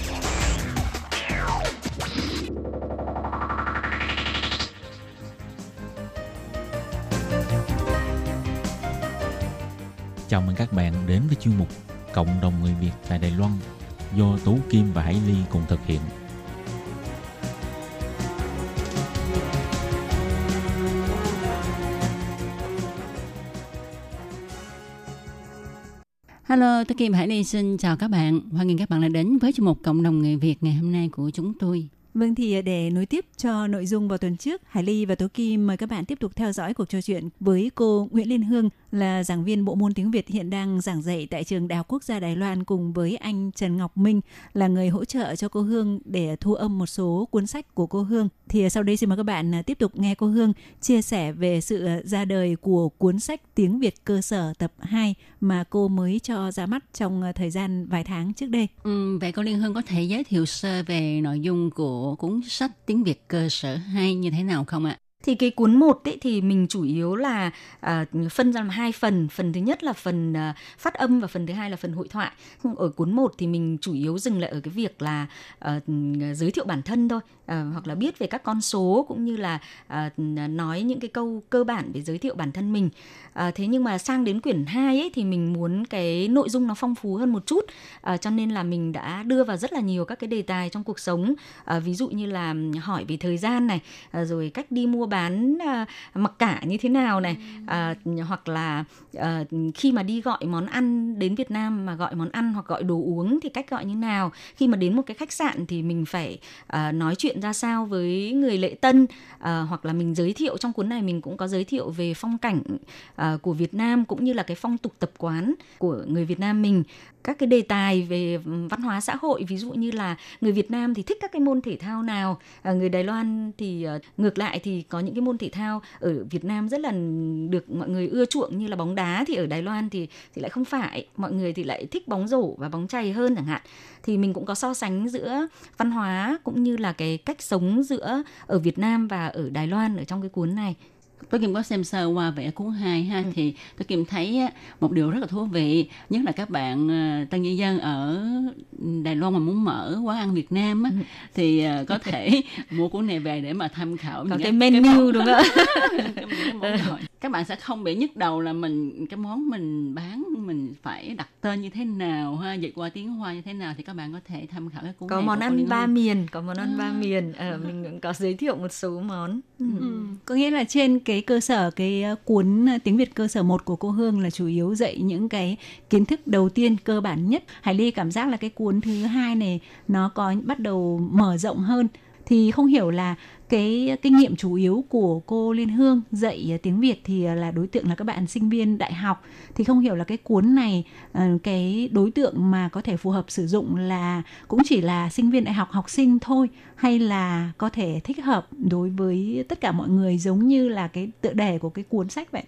Chào mừng các bạn đến với chuyên mục Cộng đồng người Việt tại Đài Loan do Tú Kim và Hải Ly cùng thực hiện. Hello, tôi Kim Hải Ly xin chào các bạn. Hoan nghênh các bạn đã đến với chương mục Cộng đồng người Việt ngày hôm nay của chúng tôi. Vâng thì để nối tiếp cho nội dung vào tuần trước, Hải Ly và Tố Kim mời các bạn tiếp tục theo dõi cuộc trò chuyện với cô Nguyễn Liên Hương là giảng viên bộ môn tiếng Việt hiện đang giảng dạy tại trường Đại học Quốc gia Đài Loan cùng với anh Trần Ngọc Minh là người hỗ trợ cho cô Hương để thu âm một số cuốn sách của cô Hương. Thì sau đây xin mời các bạn à, tiếp tục nghe cô Hương chia sẻ về sự à, ra đời của cuốn sách Tiếng Việt cơ sở tập 2 mà cô mới cho ra mắt trong à, thời gian vài tháng trước đây. Ừ, vậy cô Liên Hương có thể giới thiệu sơ về nội dung của cuốn sách tiếng Việt cơ sở 2 như thế nào không ạ? Thì cái cuốn một ấy thì mình chủ yếu là à, phân ra làm hai phần. Phần thứ nhất là phần à, phát âm và phần thứ hai là phần hội thoại. Ở cuốn một thì mình chủ yếu dừng lại ở cái việc là à, giới thiệu bản thân thôi à, hoặc là biết về các con số cũng như là à, nói những cái câu cơ bản để giới thiệu bản thân mình. À, thế nhưng mà sang đến quyển 2 ấy thì mình muốn cái nội dung nó phong phú hơn một chút à, cho nên là mình đã đưa vào rất là nhiều các cái đề tài trong cuộc sống. À, ví dụ như là hỏi về thời gian này à, rồi cách đi mua bán à, mặc cả như thế nào này. À, hoặc là à, khi mà đi gọi món ăn đến Việt Nam mà gọi món ăn hoặc gọi đồ uống thì cách gọi như nào. Khi mà đến một cái khách sạn thì mình phải à, nói chuyện ra sao với người lễ tân à, hoặc là mình giới thiệu. Trong cuốn này mình cũng có giới thiệu về phong cảnh à, của Việt Nam cũng như là cái phong tục tập quán của người Việt Nam mình các cái đề tài về văn hóa xã hội. Ví dụ như là người Việt Nam thì thích các cái môn thể thao nào? À, người Đài Loan thì ờ, ngược lại thì có những cái môn thể thao ở Việt Nam rất là được mọi người ưa chuộng như là bóng đá thì ở Đài Loan thì thì lại không phải. Mọi người thì lại thích bóng rổ và bóng chày hơn chẳng hạn. Thì mình cũng có so sánh giữa văn hóa cũng như là cái cách sống giữa ở Việt Nam và ở Đài Loan ở trong cái cuốn này tôi Kim có xem sơ qua vẽ cuốn 2 ha ừ. thì tôi Kim thấy một điều rất là thú vị nhất là các bạn tân nhân dân ở Đài Loan mà muốn mở quán ăn Việt Nam á, ừ. thì có thể mua cuốn này về để mà tham khảo có cái menu đúng không các bạn sẽ không bị nhức đầu là mình cái món mình bán mình phải đặt tên như thế nào ha dịch qua tiếng hoa như thế nào thì các bạn có thể tham khảo cái cuốn có này món ăn ba miền có món ăn à. ba miền à, mình cũng có giới thiệu một số món ừ. Ừ. có nghĩa là trên cái cơ sở, cái ờ, cuốn ờ, tiếng Việt cơ sở 1 của cô Hương là chủ yếu dạy những cái kiến thức đầu tiên, cơ bản nhất. Hải Ly cảm giác là cái cuốn thứ hai này nó có bắt đầu mở rộng hơn. Thì không hiểu là cái kinh nghiệm chủ yếu của cô Liên Hương dạy à, tiếng Việt thì à, là đối tượng là các bạn sinh viên đại học. Thì không hiểu là cái cuốn này ờ, cái đối tượng mà có thể phù hợp sử dụng là cũng chỉ là sinh viên đại học học sinh thôi, hay là có thể thích hợp đối với tất cả mọi người giống như là cái tựa đề của cái cuốn sách vậy?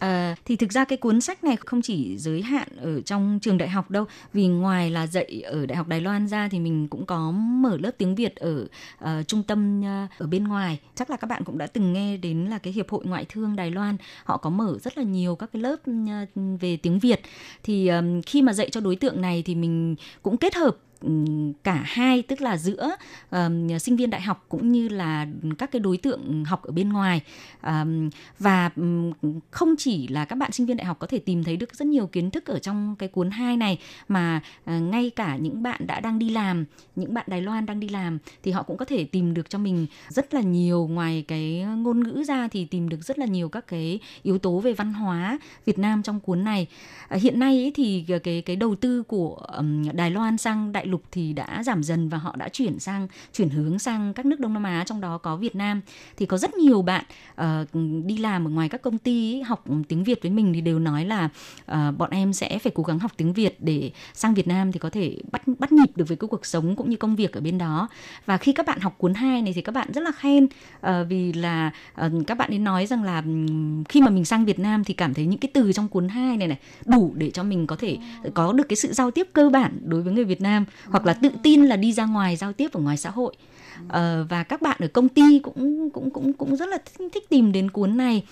À, thì thực ra cái cuốn sách này không chỉ giới hạn ở trong trường đại học đâu. Vì ngoài là dạy ở đại học Đài Loan ra thì mình cũng có mở lớp tiếng Việt ở uh, trung tâm uh, ở bên ngoài. Chắc là các bạn cũng đã từng nghe đến là cái hiệp hội ngoại thương Đài Loan. Họ có mở rất là nhiều các cái lớp uh, về tiếng Việt. Thì um, khi mà dạy cho đối tượng này thì mình cũng kết hợp Ừ, cả hai tức là giữa um, sinh viên đại học cũng như là các cái đối tượng học ở bên ngoài. Um, và um, không chỉ là các bạn sinh viên đại học có thể tìm thấy được rất nhiều kiến thức ở trong cái cuốn hai này mà uh, ngay cả những bạn đã đang đi làm những bạn Đài Loan đang đi làm thì họ cũng có thể tìm được cho mình rất là nhiều ngoài cái ngôn ngữ ra thì tìm được rất là nhiều các cái yếu tố về văn hóa Việt Nam trong cuốn này. Uh, hiện nay ấy thì cái cái đầu tư của um, Đài Loan sang Đại lục thì đã giảm dần và họ đã chuyển sang chuyển hướng sang các nước Đông Nam Á trong đó có Việt Nam. Thì có rất nhiều bạn uh, đi làm ở ngoài các công ty ấy, học tiếng Việt với mình thì đều nói là uh, bọn em sẽ phải cố gắng học tiếng Việt để sang Việt Nam thì có thể bắt bắt nhịp được với cái cuộc sống cũng như công việc ở bên đó. Và khi các bạn học cuốn 2 này thì các bạn rất là khen uh, vì là uh, các bạn ấy nói rằng là um, khi mà mình sang Việt Nam thì cảm thấy những cái từ trong cuốn 2 này này đủ để cho mình có thể có được cái sự giao tiếp cơ bản đối với người Việt Nam hoặc là tự tin là đi ra ngoài giao tiếp ở ngoài xã hội. Ờ, và các bạn ở công ty cũng cũng cũng cũng rất là thích, thích tìm đến cuốn này.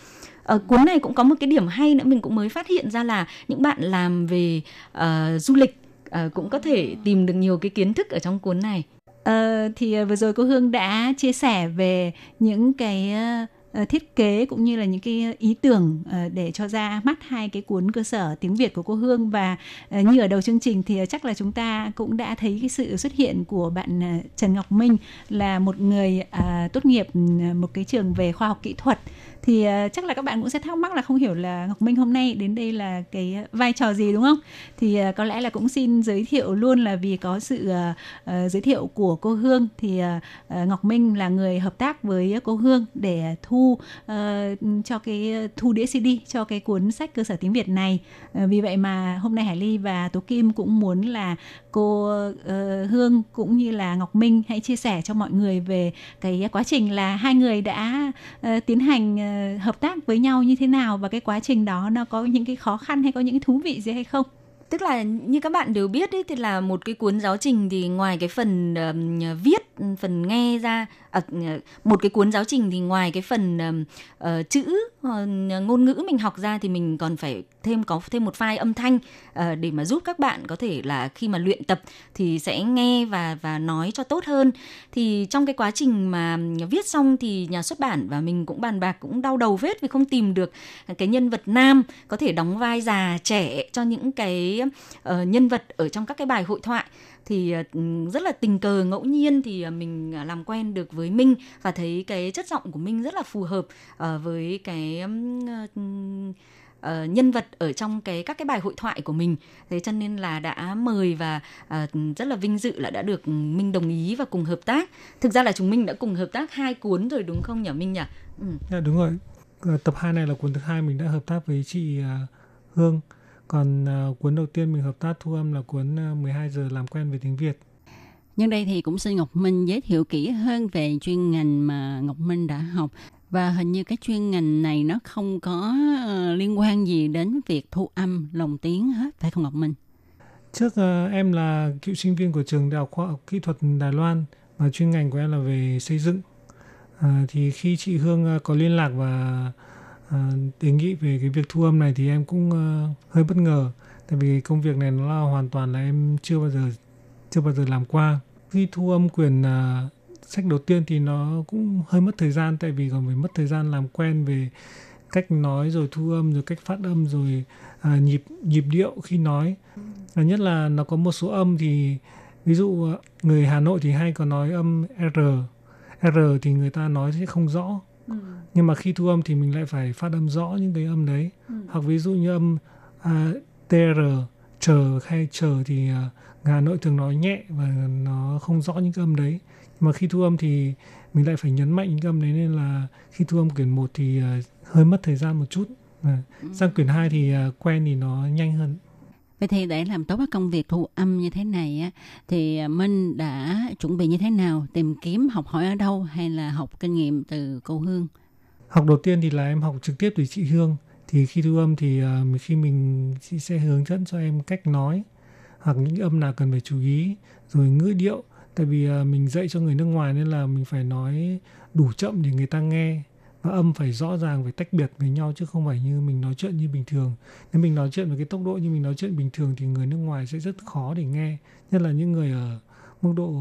Ở cuốn này cũng có một cái điểm hay nữa mình cũng mới phát hiện ra là những bạn làm về uh, du lịch uh, cũng có thể tìm được nhiều cái kiến thức ở trong cuốn này. Uh, thì vừa rồi cô Hương đã chia sẻ về những cái uh, Ờ, thiết kế cũng như là những cái ý tưởng ờ, để cho ra mắt hai cái cuốn cơ sở tiếng Việt của cô Hương. Và ờ, như ở đầu chương trình thì chắc là chúng ta cũng đã thấy cái sự xuất hiện của bạn Trần Ngọc Minh là một người à, tốt nghiệp ừ, một cái trường về khoa học kỹ thuật thì uh, chắc là các bạn cũng sẽ thắc mắc là không hiểu là Ngọc Minh hôm nay đến đây là cái ờ, vai trò gì đúng không? Thì uh, có lẽ là cũng xin giới thiệu luôn là vì có sự uh, uh, giới thiệu của cô Hương thì uh, Ngọc Minh là người hợp tác với cô Hương để thu uh, cho cái thu đĩa CD cho cái cuốn sách cơ sở tiếng Việt này. Uh, vì vậy mà hôm nay Hải Ly và Tố Kim cũng muốn là cô uh, Hương cũng như là Ngọc Minh hãy chia sẻ cho mọi người về cái quá trình là hai người đã uh, tiến hành uh, hợp tác với nhau như thế nào và cái quá trình đó nó có những cái khó khăn hay có những cái thú vị gì hay không? tức là như các bạn đều biết đấy thì là một cái cuốn giáo trình thì ngoài cái phần uh, viết phần nghe ra à, một cái cuốn giáo trình thì ngoài cái phần uh, chữ uh, ngôn ngữ mình học ra thì mình còn phải thêm có thêm một file âm thanh uh, để mà giúp các bạn có thể là khi mà luyện tập thì sẽ nghe và và nói cho tốt hơn. Thì trong cái quá trình mà viết xong thì nhà xuất bản và mình cũng bàn bạc cũng đau đầu vết vì không tìm được cái nhân vật nam có thể đóng vai già trẻ cho những cái uh, nhân vật ở trong các cái bài hội thoại thì ờ, rất là tình cờ ngẫu nhiên thì ờ, mình ờ, làm quen được với Minh và thấy cái chất giọng của Minh rất là phù hợp với cái uh, nhân vật ở trong cái các cái bài hội thoại của mình. Thế cho nên là đã mời và uh, rất là vinh dự là đã được minh đồng ý và cùng hợp tác. Thực ra là chúng mình đã cùng hợp tác hai cuốn rồi đúng không nhỉ minh nhỉ? Ừ. dạ đúng rồi. Tập 2 này là cuốn thứ hai mình đã hợp tác với chị uh, Hương còn uh, cuốn đầu tiên mình hợp tác thu âm là cuốn uh, 12 giờ làm quen với tiếng Việt Nhân đây thì cũng xin Ngọc Minh giới thiệu kỹ hơn về chuyên ngành mà Ngọc Minh đã học và hình như cái chuyên ngành này nó không có uh, liên quan gì đến việc thu âm lồng tiếng hết phải không Ngọc Minh? Trước uh, em là cựu sinh viên của trường Đại học Khoa học Kỹ thuật Đài Loan và chuyên ngành của em là về xây dựng. Uh, thì khi chị Hương uh, có liên lạc và uh, đề nghị về cái việc thu âm này thì em cũng uh, hơi bất ngờ. Tại vì công việc này nó là hoàn toàn là em chưa bao giờ chưa bao giờ làm qua. Khi thu âm quyền uh, ờ, sách đầu tiên thì nó cũng hơi mất thời gian tại vì còn phải mất thời gian làm quen về cách nói rồi thu âm rồi cách phát âm rồi à, nhịp nhịp điệu khi nói. Và nhất là nó có một số âm thì ví dụ người Hà Nội thì hay có nói âm R. R thì người ta nói sẽ không rõ ừ. nhưng mà khi thu âm thì mình lại phải phát âm rõ những cái âm đấy. Ừ. hoặc ví dụ như âm à, TR chờ hay chờ thì à, người Hà Nội thường nói nhẹ và nó không rõ những cái âm đấy. Mà khi thu âm thì mình lại phải nhấn mạnh những âm đấy nên là khi thu âm quyển 1 thì uh, hơi mất thời gian một chút. À, sang quyển 2 thì uh, quen thì nó nhanh hơn Vậy thì để làm tốt cái công việc thu âm như thế này á, thì à, Minh đã chuẩn bị như thế nào? Tìm kiếm học hỏi ở đâu hay là học kinh nghiệm từ cô Hương? Học đầu tiên thì là em học trực tiếp từ chị Hương. Thì khi thu âm thì uh, khi mình chị sẽ hướng dẫn cho em cách nói hoặc những âm nào cần phải chú ý rồi ngữ điệu tại vì uh, mình dạy cho người nước ngoài nên là mình phải nói đủ chậm để người ta nghe và âm phải rõ ràng phải tách biệt với nhau chứ không phải như mình nói chuyện như bình thường. Nếu mình nói chuyện với cái tốc độ như mình nói chuyện bình thường thì người nước ngoài sẽ rất khó để nghe nhất là những người ở mức độ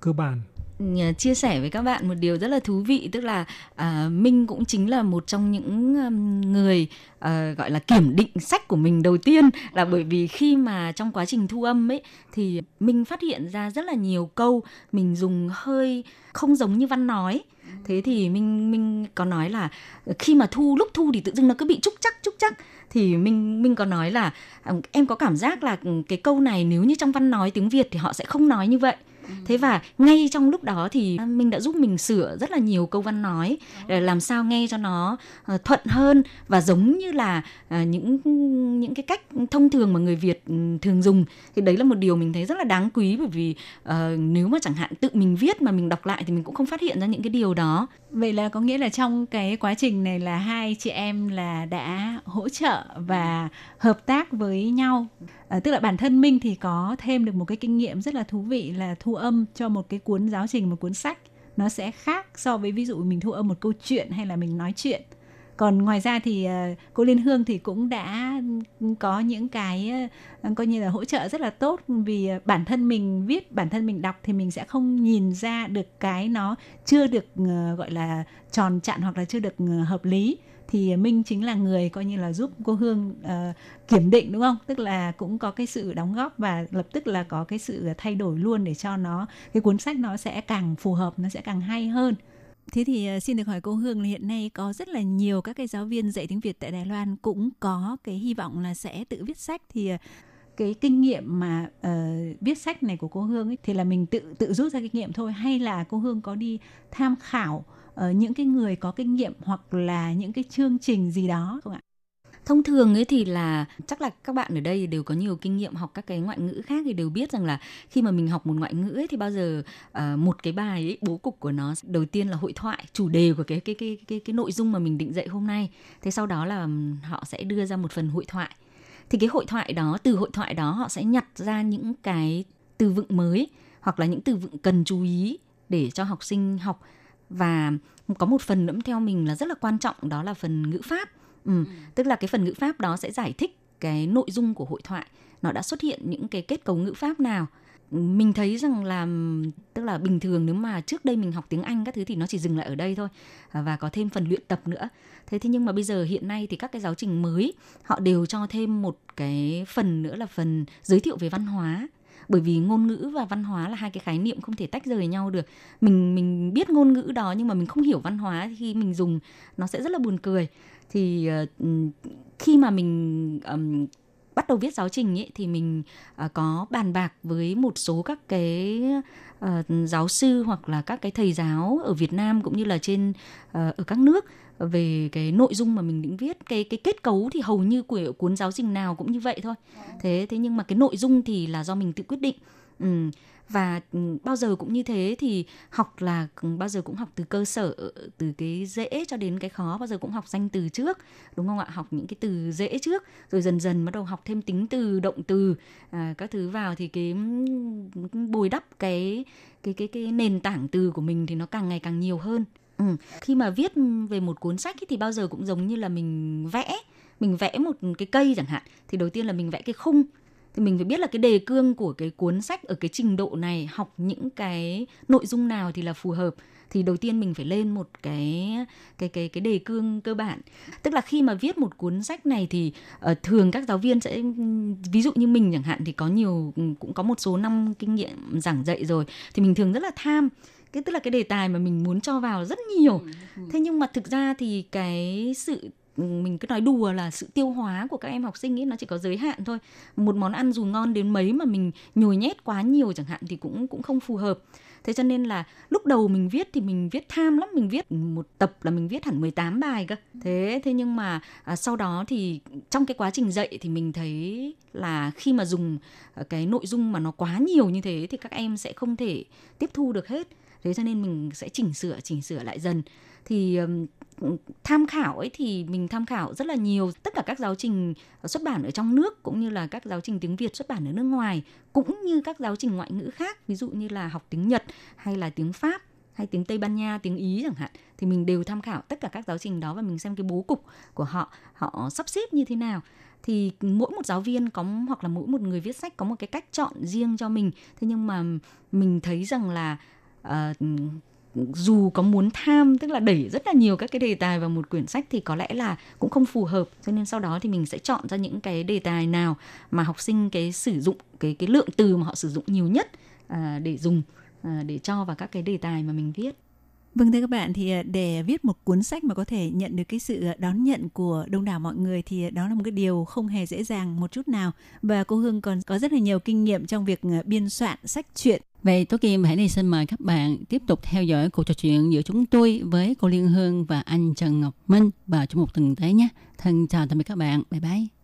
cơ bản. À, chia sẻ với các bạn một điều rất là thú vị tức là à, minh cũng chính là một trong những um, người à, gọi là kiểm định sách của mình đầu tiên. Là bởi vì khi mà trong quá trình thu âm ấy thì minh phát hiện ra rất là nhiều câu mình dùng hơi không giống như văn nói thế thì minh minh có nói là khi mà thu, lúc thu thì tự dưng nó cứ bị trúc chắc trúc chắc thì minh minh có nói là à, em có cảm giác là cái câu này nếu như trong văn nói tiếng Việt thì họ sẽ không nói như vậy thế và ngay trong lúc đó thì mình đã giúp mình sửa rất là nhiều câu văn nói để làm sao nghe cho nó ờ, thuận hơn và giống như là ờ, những những cái cách thông thường mà người Việt ừ, thường dùng. Thì đấy là một điều mình thấy rất là đáng quý bởi vì ờ, nếu mà chẳng hạn tự mình viết mà mình đọc lại thì mình cũng không phát hiện ra những cái điều đó. Vậy là có nghĩa là trong cái quá trình này là hai chị em là đã hỗ trợ và hợp tác với nhau. À, tức là bản thân Minh thì có thêm được một cái kinh nghiệm rất là thú vị là thu âm cho một cái cuốn giáo trình, một cuốn sách. Nó sẽ khác so với ví dụ mình thu âm một câu chuyện hay là mình nói chuyện. Còn ngoài ra thì ờ, cô Liên Hương thì cũng đã có những cái ờ, coi như là hỗ trợ rất là tốt vì bản thân mình viết, bản thân mình đọc thì mình sẽ không nhìn ra được cái nó chưa được gọi là tròn chặn hoặc là chưa được hợp lý thì Minh chính là người coi như là giúp cô Hương uh, kiểm định đúng không? Tức là cũng có cái sự đóng góp và lập tức là có cái sự thay đổi luôn để cho nó cái cuốn sách nó sẽ càng phù hợp, nó sẽ càng hay hơn. Thế thì ờ, xin được hỏi cô Hương là hiện nay có rất là nhiều các cái giáo viên dạy tiếng Việt tại Đài Loan cũng có cái hy vọng là sẽ tự viết sách thì ờ, cái kinh nghiệm mà uh, viết sách này của cô Hương ấy, thì là mình tự tự rút ra kinh nghiệm thôi hay là cô Hương có đi tham khảo Ờ, những cái người có kinh nghiệm hoặc là những cái chương trình gì đó không ạ? thông thường ấy thì là chắc là các bạn ở đây đều có nhiều kinh nghiệm học các cái ngoại ngữ khác thì đều biết rằng là khi mà mình học một ngoại ngữ ấy thì bao giờ uh, một cái bài ấy, bố cục của nó đầu tiên là hội thoại chủ đề của cái cái cái cái cái nội dung mà mình định dạy hôm nay. Thế sau đó là họ sẽ đưa ra một phần hội thoại. Thì cái hội thoại đó từ hội thoại đó họ sẽ nhặt ra những cái từ vựng mới hoặc là những từ vựng cần chú ý để cho học sinh học và có một phần nữa theo mình là rất là quan trọng đó là phần ngữ pháp. Ừ. tức là cái phần ngữ pháp đó sẽ giải thích cái nội dung của hội thoại. Nó đã xuất hiện những cái kết cấu ngữ pháp nào. Mình thấy rằng là tức là bình thường nếu mà trước đây mình học tiếng Anh các thứ thì nó chỉ dừng lại ở đây thôi và có thêm phần luyện tập nữa. Thế thế nhưng mà bây giờ hiện nay thì các cái giáo trình mới họ đều cho thêm một cái phần nữa là phần giới thiệu về văn hóa bởi vì ngôn ngữ và văn hóa là hai cái khái niệm không thể tách rời nhau được. Mình mình biết ngôn ngữ đó nhưng mà mình không hiểu văn hóa khi mình dùng nó sẽ rất là buồn cười. Thì uh, khi mà mình um, bắt đầu viết giáo trình ấy thì mình uh, có bàn bạc với một số các cái uh, giáo sư hoặc là các cái thầy giáo ở Việt Nam cũng như là trên uh, ở các nước về cái nội dung mà mình định viết. Cái cái kết cấu thì hầu như của cuốn giáo trình nào cũng như vậy thôi. Thế thế nhưng mà cái nội dung thì là do mình tự quyết định. Ừ. và bao giờ cũng như thế thì học là bao giờ cũng học từ cơ sở ờ, từ cái dễ cho đến cái khó bao giờ cũng học danh từ trước đúng không ạ? Học những cái từ dễ trước rồi dần dần bắt đầu học thêm tính từ động từ à, các thứ vào thì cái bồi đắp cái cái cái cái nền tảng từ của mình thì nó càng ngày càng nhiều hơn ừ. khi mà viết về một cuốn sách ấy, thì bao giờ cũng giống như là mình vẽ. Mình vẽ một cái cây chẳng hạn thì đầu tiên là mình vẽ cái khung. Thì mình phải biết là cái đề cương của cái cuốn sách ở cái trình độ này học những cái nội dung nào thì là phù hợp. Thì đầu tiên mình phải lên một cái cái cái cái đề cương cơ bản. Tức là khi mà viết một cuốn sách này thì uh, thường các giáo viên sẽ ví dụ như mình chẳng hạn thì có nhiều cũng có một số năm kinh nghiệm giảng dạy rồi thì mình thường rất là tham cái tức là cái đề tài mà mình muốn cho vào rất nhiều. Thế nhưng mà thực ra thì cái sự mình cứ nói đùa là sự tiêu hóa của các em học sinh ấy nó chỉ có giới hạn thôi. Một món ăn dù ngon đến mấy mà mình nhồi nhét quá nhiều chẳng hạn thì cũng cũng không phù hợp. Thế cho nên là lúc đầu mình viết thì mình viết tham lắm mình viết một tập là mình viết hẳn 18 bài cơ. Thế thế nhưng mà à, sau đó thì trong cái quá trình dạy thì mình thấy là khi mà dùng à, cái nội dung mà nó quá nhiều như thế thì các em sẽ không thể tiếp thu được hết thế cho nên mình sẽ chỉnh sửa chỉnh sửa lại dần. Thì tham khảo ấy thì mình tham khảo rất là nhiều. Tất cả các giáo trình xuất bản ở trong nước cũng như là các giáo trình tiếng Việt xuất bản ở nước ngoài cũng như các giáo trình ngoại ngữ khác ví dụ như là học tiếng Nhật hay là tiếng Pháp hay tiếng Tây Ban Nha, tiếng Ý chẳng hạn thì mình đều tham khảo tất cả các giáo trình đó và mình xem cái bố cục của họ họ sắp xếp như thế nào. Thì mỗi một giáo viên có hoặc là mỗi một người viết sách có một cái cách chọn riêng cho mình. Thế nhưng mà mình thấy rằng là Ờ, dù có muốn tham tức là đẩy rất là nhiều các cái đề tài vào một quyển sách thì có lẽ là cũng không phù hợp. Cho nên sau đó thì mình sẽ chọn ra những cái đề tài nào mà học sinh cái sử dụng cái cái lượng từ mà họ sử dụng nhiều nhất à, để dùng à, để cho vào các cái đề tài mà mình viết. Vâng thưa các bạn thì à, để viết một cuốn sách mà có thể nhận được cái sự à, đón nhận của đông đảo mọi người thì à, đó là một cái điều không hề dễ dàng một chút nào. Và cô Hương còn có rất là nhiều kinh nghiệm trong việc biên soạn sách truyện. Vậy Tố Kim, hãy đi xin mời các bạn tiếp tục theo dõi cuộc trò chuyện giữa chúng tôi với cô Liên Hương và anh Trần Ngọc Minh vào trong một tuần tới nhé. Thân chào tạm biệt các bạn. Bye bye.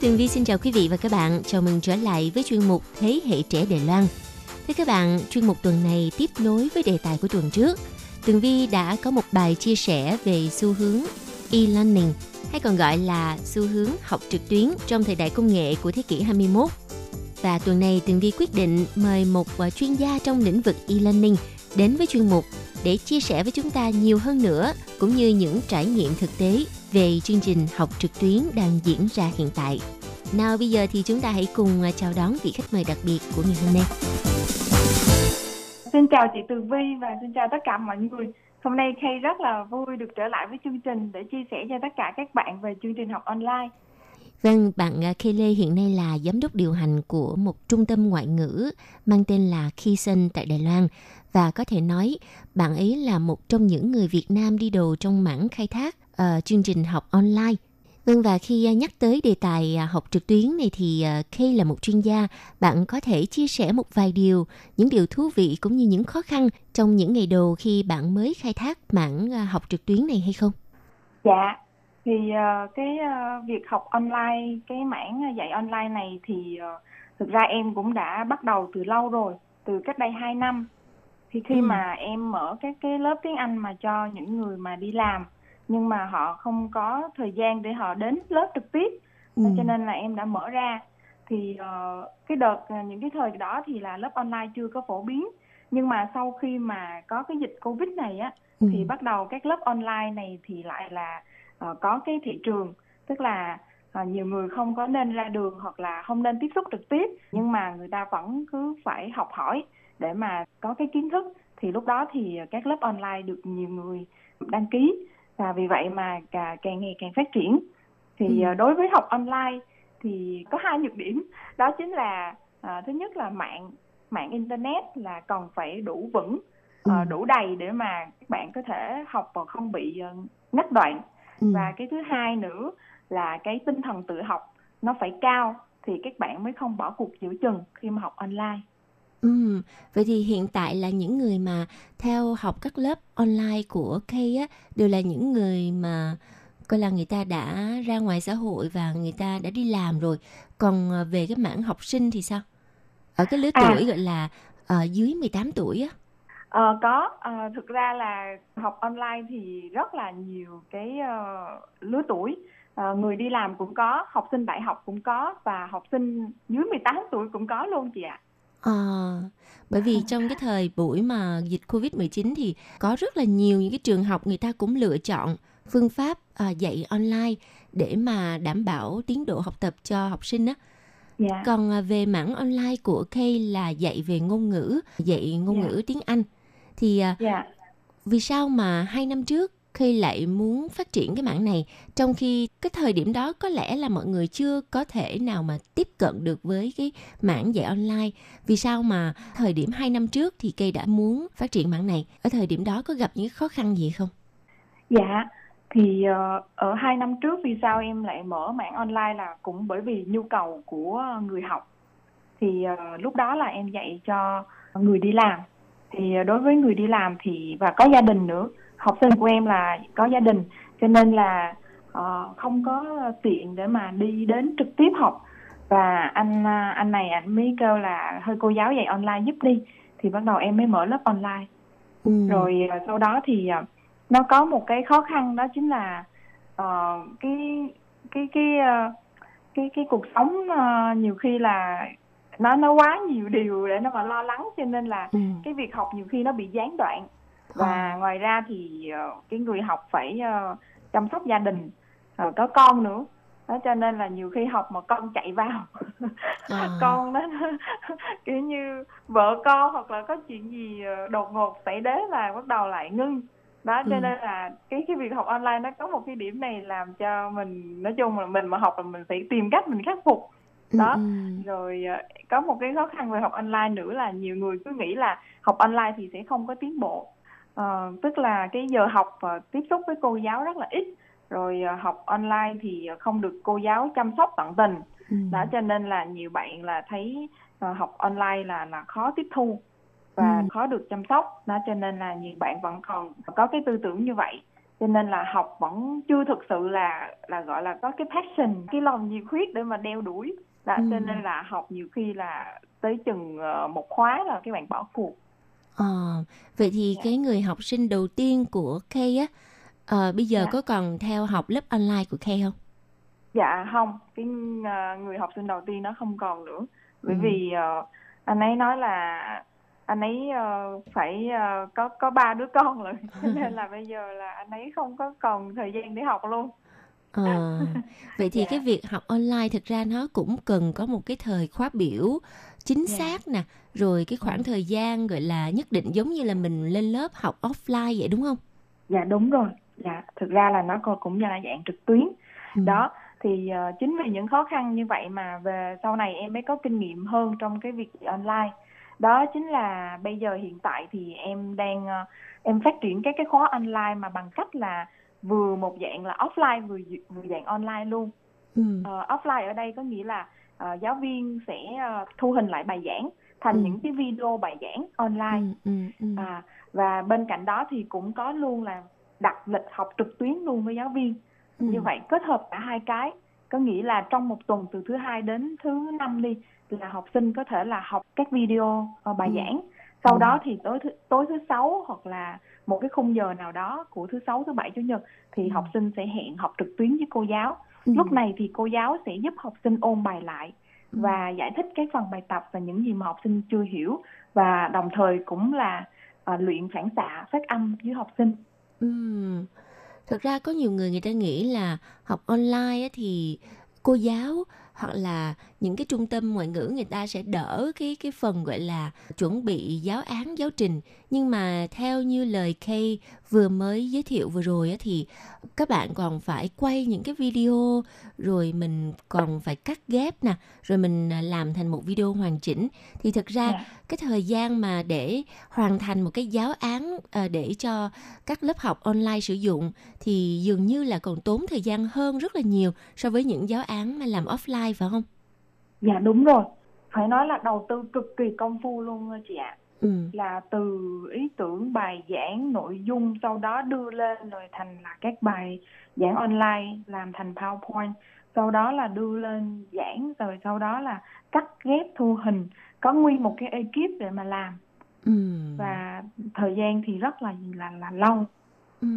Tường Vi xin chào quý vị và các bạn. Chào mừng trở lại với chuyên mục Thế hệ trẻ Đài Loan. Thưa các bạn, chuyên mục tuần này tiếp nối với đề tài của tuần trước. Tường Vi đã có một bài chia sẻ về xu hướng e-learning hay còn gọi là xu hướng học trực tuyến trong thời đại công nghệ của thế kỷ 21. Và tuần này Tường Vi quyết định mời một à, chuyên gia trong lĩnh vực e-learning đến với chuyên mục để chia sẻ với chúng ta nhiều hơn nữa cũng như những trải nghiệm thực tế về chương trình học trực tuyến đang diễn ra hiện tại. Nào bây giờ thì chúng ta hãy cùng ờ, chào đón vị khách mời đặc biệt của ngày hôm nay. Xin chào chị Tường Vi và xin chào tất cả mọi người. Hôm nay Kay rất là vui được trở lại với chương trình để chia sẻ cho tất cả các bạn về chương trình học online. Vâng, bạn ờ, Kay Lê hiện nay là giám đốc điều hành của một trung tâm ngoại ngữ mang tên là Kisen tại Đài Loan và có thể nói bạn ấy là một trong những người Việt Nam đi đầu trong mảng khai thác ờ, chương trình học online. Vâng và khi ờ, nhắc tới đề tài ờ, học trực tuyến này thì Kay là một chuyên gia, bạn có thể chia sẻ một vài điều, những điều thú vị cũng như những khó khăn trong những ngày đầu khi bạn mới khai thác mảng học trực tuyến này hay không? Dạ, thì cái việc học online, cái mảng dạy online này thì thực ra em cũng đã bắt đầu từ lâu rồi, từ cách đây 2 năm. Thì khi Ừ. mà em mở các cái lớp tiếng Anh mà cho những người mà đi làm nhưng mà họ không có thời gian để họ đến lớp trực tiếp. Ừ. cho nên là em đã mở ra. Thì ờ, cái đợt ờ, những cái thời đó thì là lớp online chưa có phổ biến. Nhưng mà sau khi mà có cái dịch covid này á Ừ. thì bắt đầu các lớp online này thì lại là ờ, có cái thị trường. Tức là ờ, nhiều người không có nên ra đường hoặc là không nên tiếp xúc trực tiếp. Nhưng mà người ta vẫn cứ phải học hỏi để mà có cái kiến thức. Thì lúc đó thì các lớp online được nhiều người đăng ký và vì vậy mà càng ngày càng phát triển thì Ừ. ờ, đối với học online thì có hai nhược điểm đó chính là ờ, thứ nhất là mạng mạng internet là còn phải đủ vững ờ, Ừ. đủ đầy để mà các bạn có thể học và không bị ngắt đoạn Ừ. và cái thứ hai nữa là cái tinh thần tự học nó phải cao thì các bạn mới không bỏ cuộc giữa chừng khi mà học online Ừ, vậy thì hiện tại là những người mà theo học các lớp online của Kay á đều là những người mà coi là người ta đã ra ngoài xã hội và người ta đã đi làm rồi. Còn ờ, về cái mảng học sinh thì sao? Ở cái lứa À. tuổi gọi là ờ, dưới 18 tuổi á. Ờ, có Ờ, thực ra là học online thì rất là nhiều cái ờ, lứa tuổi Ờ, người đi làm cũng có học sinh đại học cũng có và học sinh dưới 18 tuổi cũng có luôn chị ạ Ờ, bởi vì trong cái thời buổi mà dịch Covid-19 thì có rất là nhiều những cái trường học người ta cũng lựa chọn phương pháp ờ, dạy online để mà đảm bảo tiến độ học tập cho học sinh á. dạ Còn à, về mảng online của Kay là dạy về ngôn ngữ, dạy ngôn Dạ. ngữ tiếng Anh. Thì à, dạ vì sao mà hai năm trước khi lại muốn phát triển cái mảng này trong khi cái thời điểm đó có lẽ là mọi người chưa có thể nào mà tiếp cận được với cái mảng dạy online. Vì sao mà thời điểm hai năm trước thì cây đã muốn phát triển mảng này? Ở thời điểm đó có gặp những khó khăn gì không? Dạ, thì ờ, ở hai năm trước vì sao em lại mở mảng online là cũng bởi vì nhu cầu của người học. thì ờ, lúc đó là em dạy cho người đi làm thì ờ, đối với người đi làm thì và có gia đình nữa học sinh của em là có gia đình cho nên là uh, không có tiện để mà đi đến trực tiếp học và anh anh này anh mới kêu là hơi cô giáo dạy online giúp đi thì bắt đầu em mới mở lớp online ừ. rồi uh, sau đó thì uh, nó có một cái khó khăn đó chính là uh, cái cái cái uh, cái cái cuộc sống uh, nhiều khi là nó nó quá nhiều điều để nó mà lo lắng cho nên là ừ. cái việc học nhiều khi nó bị gián đoạn và à. ngoài ra thì uh, cái người học phải uh, chăm sóc gia đình có con nữa đó cho nên là nhiều khi học mà con chạy vào à. con nó kiểu như vợ con hoặc là có chuyện gì đột ngột xảy đến là bắt đầu lại ngưng đó cho ừ. nên là cái cái việc học online nó có một cái điểm này làm cho mình nói chung là mình mà học là mình phải tìm cách mình khắc phục ừ, đó ừ. rồi ờ, có một cái khó khăn về học online nữa là nhiều người cứ nghĩ là học online thì sẽ không có tiến bộ ờ, tức là cái giờ học và tiếp xúc với cô giáo rất là ít rồi ờ, học online thì không được cô giáo chăm sóc tận tình ừ. đó cho nên là nhiều bạn là thấy học online là là khó tiếp thu và ừ. khó được chăm sóc đó cho nên là nhiều bạn vẫn còn có cái tư tưởng như vậy cho nên là học vẫn chưa thực sự là là gọi là có cái passion cái lòng nhiệt huyết để mà đeo đuổi đó ừ. cho nên là học nhiều khi là tới chừng ờ, một khóa là các bạn bỏ cuộc à, vậy thì dạ. cái người học sinh đầu tiên của Kay á à, bây giờ dạ. có còn theo học lớp online của Kay không dạ không cái uh, người học sinh đầu tiên nó không còn nữa bởi ừ. vì uh, anh ấy nói là anh ấy uh, phải uh, có có ba đứa con rồi nên là bây giờ là anh ấy không có còn thời gian để học luôn à, vậy thì dạ. cái việc học online thực ra nó cũng cần có một cái thời khóa biểu chính dạ. xác nè rồi cái khoảng ừ. thời gian gọi là nhất định giống như là mình lên lớp học offline vậy đúng không dạ đúng rồi dạ thực ra là nó cũng là dạng trực tuyến ừ. đó thì uh, chính vì những khó khăn như vậy mà về sau này em mới có kinh nghiệm hơn trong cái việc online đó chính là bây giờ hiện tại thì em đang uh, em phát triển các cái khóa online mà bằng cách là vừa một dạng là offline vừa vừa dạng online luôn ừ. uh, offline ở đây có nghĩa là uh, giáo viên sẽ uh, thu hình lại bài giảng thành ừ. những cái video bài giảng online ừ, ừ, ừ. À, và bên cạnh đó thì cũng có luôn là đặt lịch học trực tuyến luôn với giáo viên ừ. như vậy kết hợp cả hai cái có nghĩa là trong một tuần từ thứ hai đến thứ năm đi là học sinh có thể là học các video uh, bài ừ. giảng sau ừ. đó thì tối thứ, tối thứ sáu hoặc là một cái khung giờ nào đó của thứ sáu thứ bảy chủ nhật thì ừ. học sinh sẽ hẹn học trực tuyến với cô giáo ừ. lúc này thì cô giáo sẽ giúp học sinh ôn bài lại. Và giải thích các phần bài tập và những gì mà học sinh chưa hiểu. Và đồng thời cũng là uh, luyện phản xạ phát âm với học sinh. Ừ. thực ra có nhiều người người ta nghĩ là học online thì cô giáo hoặc là những cái trung tâm ngoại ngữ người ta sẽ đỡ cái cái phần gọi là chuẩn bị giáo án giáo trình nhưng mà theo như lời Kay vừa mới giới thiệu vừa rồi thì các bạn còn phải quay những cái video rồi mình còn phải cắt ghép nè rồi mình à, làm thành một video hoàn chỉnh thì thực ra. Dạ. cái thời gian mà để hoàn thành một cái giáo án à, để cho các lớp học online sử dụng thì dường như là còn tốn thời gian hơn rất là nhiều so với những giáo án mà làm offline phải không? Dạ đúng rồi, phải nói là đầu tư cực kỳ công phu luôn chị ạ. Ừ. Là từ ý tưởng bài giảng nội dung sau đó đưa lên rồi thành là các bài giảng online làm thành PowerPoint sau đó là đưa lên giảng rồi sau đó là cắt ghép thu hình có nguyên một cái ekip để mà làm ừ. và thời gian thì rất là là là lâu ừ.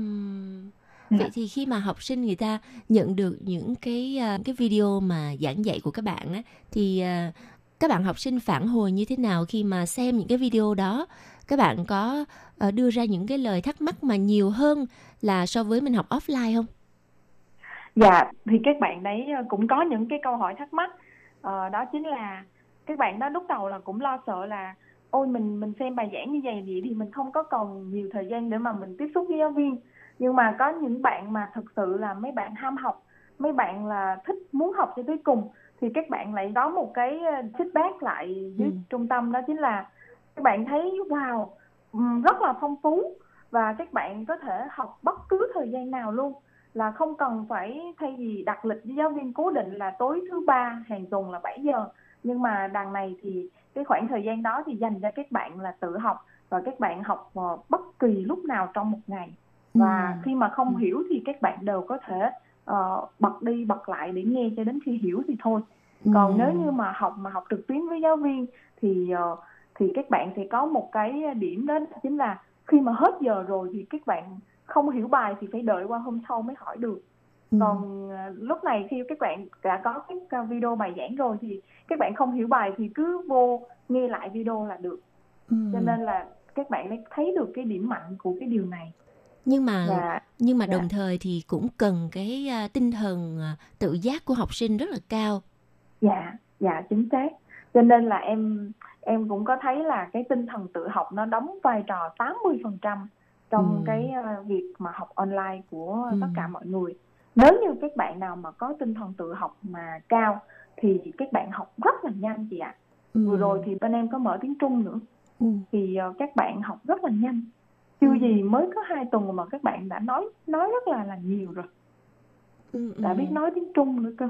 Dạ. vậy thì khi mà học sinh người ta nhận được những cái uh, cái video mà giảng dạy của các bạn á thì uh, các bạn học sinh phản hồi như thế nào khi mà xem những cái video đó? Các bạn có uh, đưa ra những cái lời thắc mắc mà nhiều hơn là so với mình học offline không? Dạ thì các bạn đấy cũng có những cái câu hỏi thắc mắc. Uh, đó chính là các bạn đó lúc đầu là cũng lo sợ là ôi mình mình xem bài giảng như vậy thì mình không có còn nhiều thời gian để mà mình tiếp xúc với giáo viên nhưng mà có những bạn mà thực sự là mấy bạn ham học mấy bạn là thích muốn học cho tới cùng thì các bạn lại có một cái ờ, feedback lại với ừ. trung tâm đó chính là các bạn thấy wow rất là phong phú và các bạn có thể học bất cứ thời gian nào luôn. Là không cần phải thay vì đặt lịch với giáo viên cố định là tối thứ ba hàng tuần là 7 giờ. Nhưng mà đằng này thì cái khoảng thời gian đó thì dành cho các bạn là tự học và các bạn học ờ, bất kỳ lúc nào trong một ngày và Ừ. khi mà không hiểu thì các bạn đều có thể ờ, bật đi bật lại để nghe cho đến khi hiểu thì thôi còn Ừ. nếu như mà học mà học trực tuyến với giáo viên thì ờ, thì các bạn sẽ có một cái điểm đó chính là khi mà hết giờ rồi thì các bạn không hiểu bài thì phải đợi qua hôm sau mới hỏi được Ừ. còn ờ, lúc này khi các bạn đã có cái video bài giảng rồi thì các bạn không hiểu bài thì cứ vô nghe lại video là được Ừ. cho nên là các bạn mới thấy được cái điểm mạnh của cái điều này nhưng mà và nhưng mà dạ. đồng thời thì cũng cần cái à, tinh thần à, tự giác của học sinh rất là cao dạ dạ chính xác cho nên là em em cũng có thấy là cái tinh thần tự học nó đóng vai trò 80% trong Ừ. cái ờ, việc mà học online của Ừ. tất cả mọi người nếu như các bạn nào mà có tinh thần tự học mà cao thì các bạn học rất là nhanh chị ạ Ừ. vừa rồi thì bên em có mở tiếng Trung nữa Ừ. thì ờ, các bạn học rất là nhanh chưa Ừ. gì mới có hai tuần mà các bạn đã nói nói rất là là nhiều rồi Ừ, đã ừ. biết nói tiếng Trung nữa cơ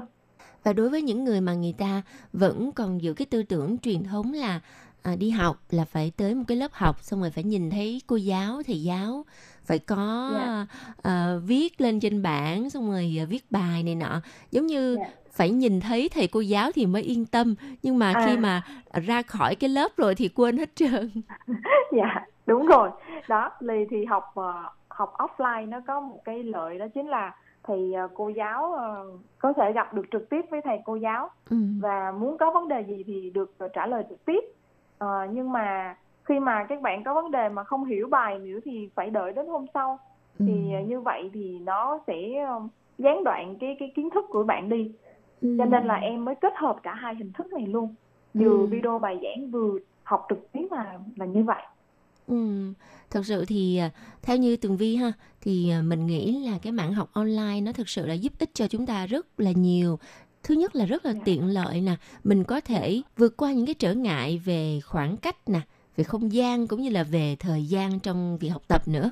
và đối với những người mà người ta vẫn còn giữ cái tư tưởng truyền thống là à, đi học là phải tới một cái lớp học xong rồi phải nhìn thấy cô giáo thầy giáo phải có Dạ. à, viết lên trên bảng xong rồi à, viết bài này nọ giống như Dạ. phải nhìn thấy thầy cô giáo thì mới yên tâm nhưng mà khi À. mà ra khỏi cái lớp rồi thì quên hết trơn dạ đúng rồi đó lì thì học ờ, học offline nó có một cái lợi đó chính là thì ờ, cô giáo ờ, có thể gặp được trực tiếp với thầy cô giáo ừ. và muốn có vấn đề gì thì được trả lời trực tiếp Ờ, nhưng mà khi mà các bạn có vấn đề mà không hiểu bài nữa thì phải đợi đến hôm sau Ừ. thì như vậy thì nó sẽ gián đoạn cái cái kiến thức của bạn đi Ừ. cho nên là em mới kết hợp cả hai hình thức này luôn vừa Ừ. video bài giảng vừa học trực tuyến là là như vậy Ừ, thật sự thì à, theo như Tường Vi ha thì à, mình nghĩ là cái mảng học online nó thực sự là giúp ích cho chúng ta rất là nhiều. Thứ nhất là rất là Dạ. tiện lợi nè, mình có thể vượt qua những cái trở ngại về khoảng cách nè, về không gian cũng như là về thời gian trong việc học tập nữa.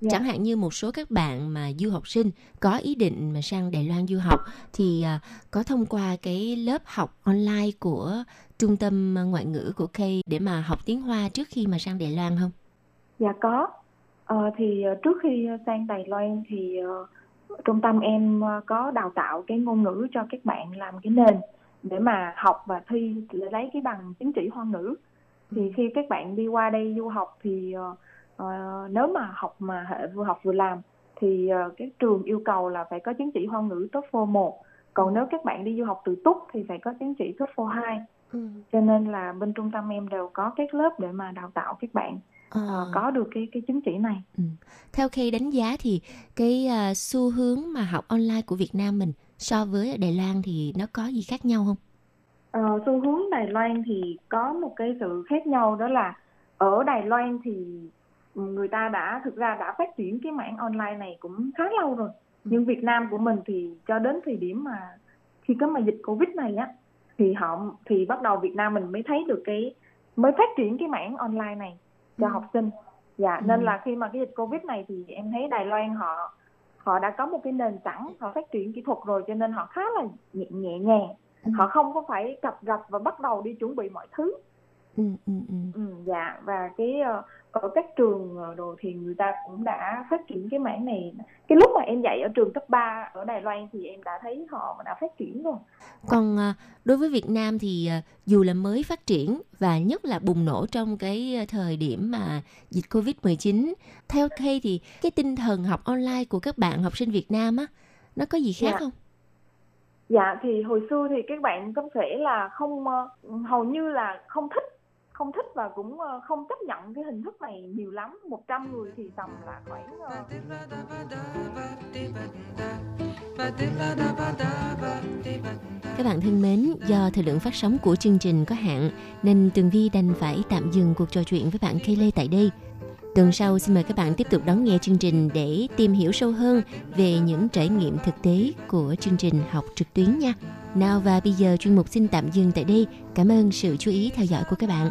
Dạ. Chẳng hạn như một số các bạn mà du học sinh có ý định mà sang Đài Loan du học thì à, có thông qua cái lớp học online của trung tâm ngoại ngữ của K để mà học tiếng Hoa trước khi mà sang Đài Loan không? Dạ có. Ờ, thì ờ, trước khi sang Đài Loan thì ờ, trung tâm em ờ, có đào tạo cái ngôn ngữ cho các bạn làm cái nền để mà học và thi lấy cái bằng chứng chỉ hoa ngữ. Thì khi các bạn đi qua đây du học thì ờ, ờ, nếu mà học mà hệ vừa học vừa làm thì ờ, cái trường yêu cầu là phải có chứng chỉ hoa ngữ TOEFL 1. Còn nếu các bạn đi du học tự túc thì phải có chứng chỉ TOEFL 2. Ừ. Cho nên là bên trung tâm em đều có các lớp để mà đào tạo các bạn Ờ, ờ, có được cái cái chứng chỉ này. Theo Kay đánh giá thì cái à, xu hướng mà học online của Việt Nam mình so với ở Đài Loan thì nó có gì khác nhau không? Ờ, xu hướng Đài Loan thì có một cái sự khác nhau đó là ở Đài Loan thì người ta đã thực ra đã phát triển cái mảng online này cũng khá lâu rồi. Nhưng Việt Nam của mình thì cho đến thời điểm mà khi có mà dịch Covid này á thì họ thì bắt đầu Việt Nam mình mới thấy được cái mới phát triển cái mảng online này cho Ừ. học sinh. Dạ Ừ. nên là khi mà cái dịch Covid này thì em thấy Đài Loan họ họ đã có một cái nền tảng họ phát triển kỹ thuật rồi cho nên họ khá là nhẹ, nhẹ nhàng Ừ. họ không có phải cập rập và bắt đầu đi chuẩn bị mọi thứ Ừ, ừ, ừ. ừ, dạ và cái ờ, ở các trường ờ, đồ thì người ta cũng đã phát triển cái mảng này cái lúc mà em dạy ở trường cấp 3 ở Đài Loan thì em đã thấy họ đã phát triển rồi Còn à, đối với Việt Nam thì à, dù là mới phát triển và nhất là bùng nổ trong cái thời điểm mà dịch Covid-19, theo Kay thì cái tinh thần học online của các bạn học sinh Việt Nam á nó có gì khác Dạ. không? dạ thì hồi xưa thì các bạn có thể là không ờ, hầu như là không thích không thích và cũng ờ, không chấp nhận cái hình thức này nhiều lắm 100 người thì tầm là khoảng ờ, Các bạn thân mến, do thời lượng phát sóng của chương trình có hạn nên Tường Vi đành phải tạm dừng cuộc trò chuyện với bạn Kay Lê tại đây. Tuần sau xin mời các bạn tiếp tục đón nghe chương trình để tìm hiểu sâu hơn về những trải nghiệm thực tế của chương trình học trực tuyến nha. Nào và bây giờ chuyên mục xin tạm dừng tại đây. Cảm ơn sự chú ý theo dõi của các bạn.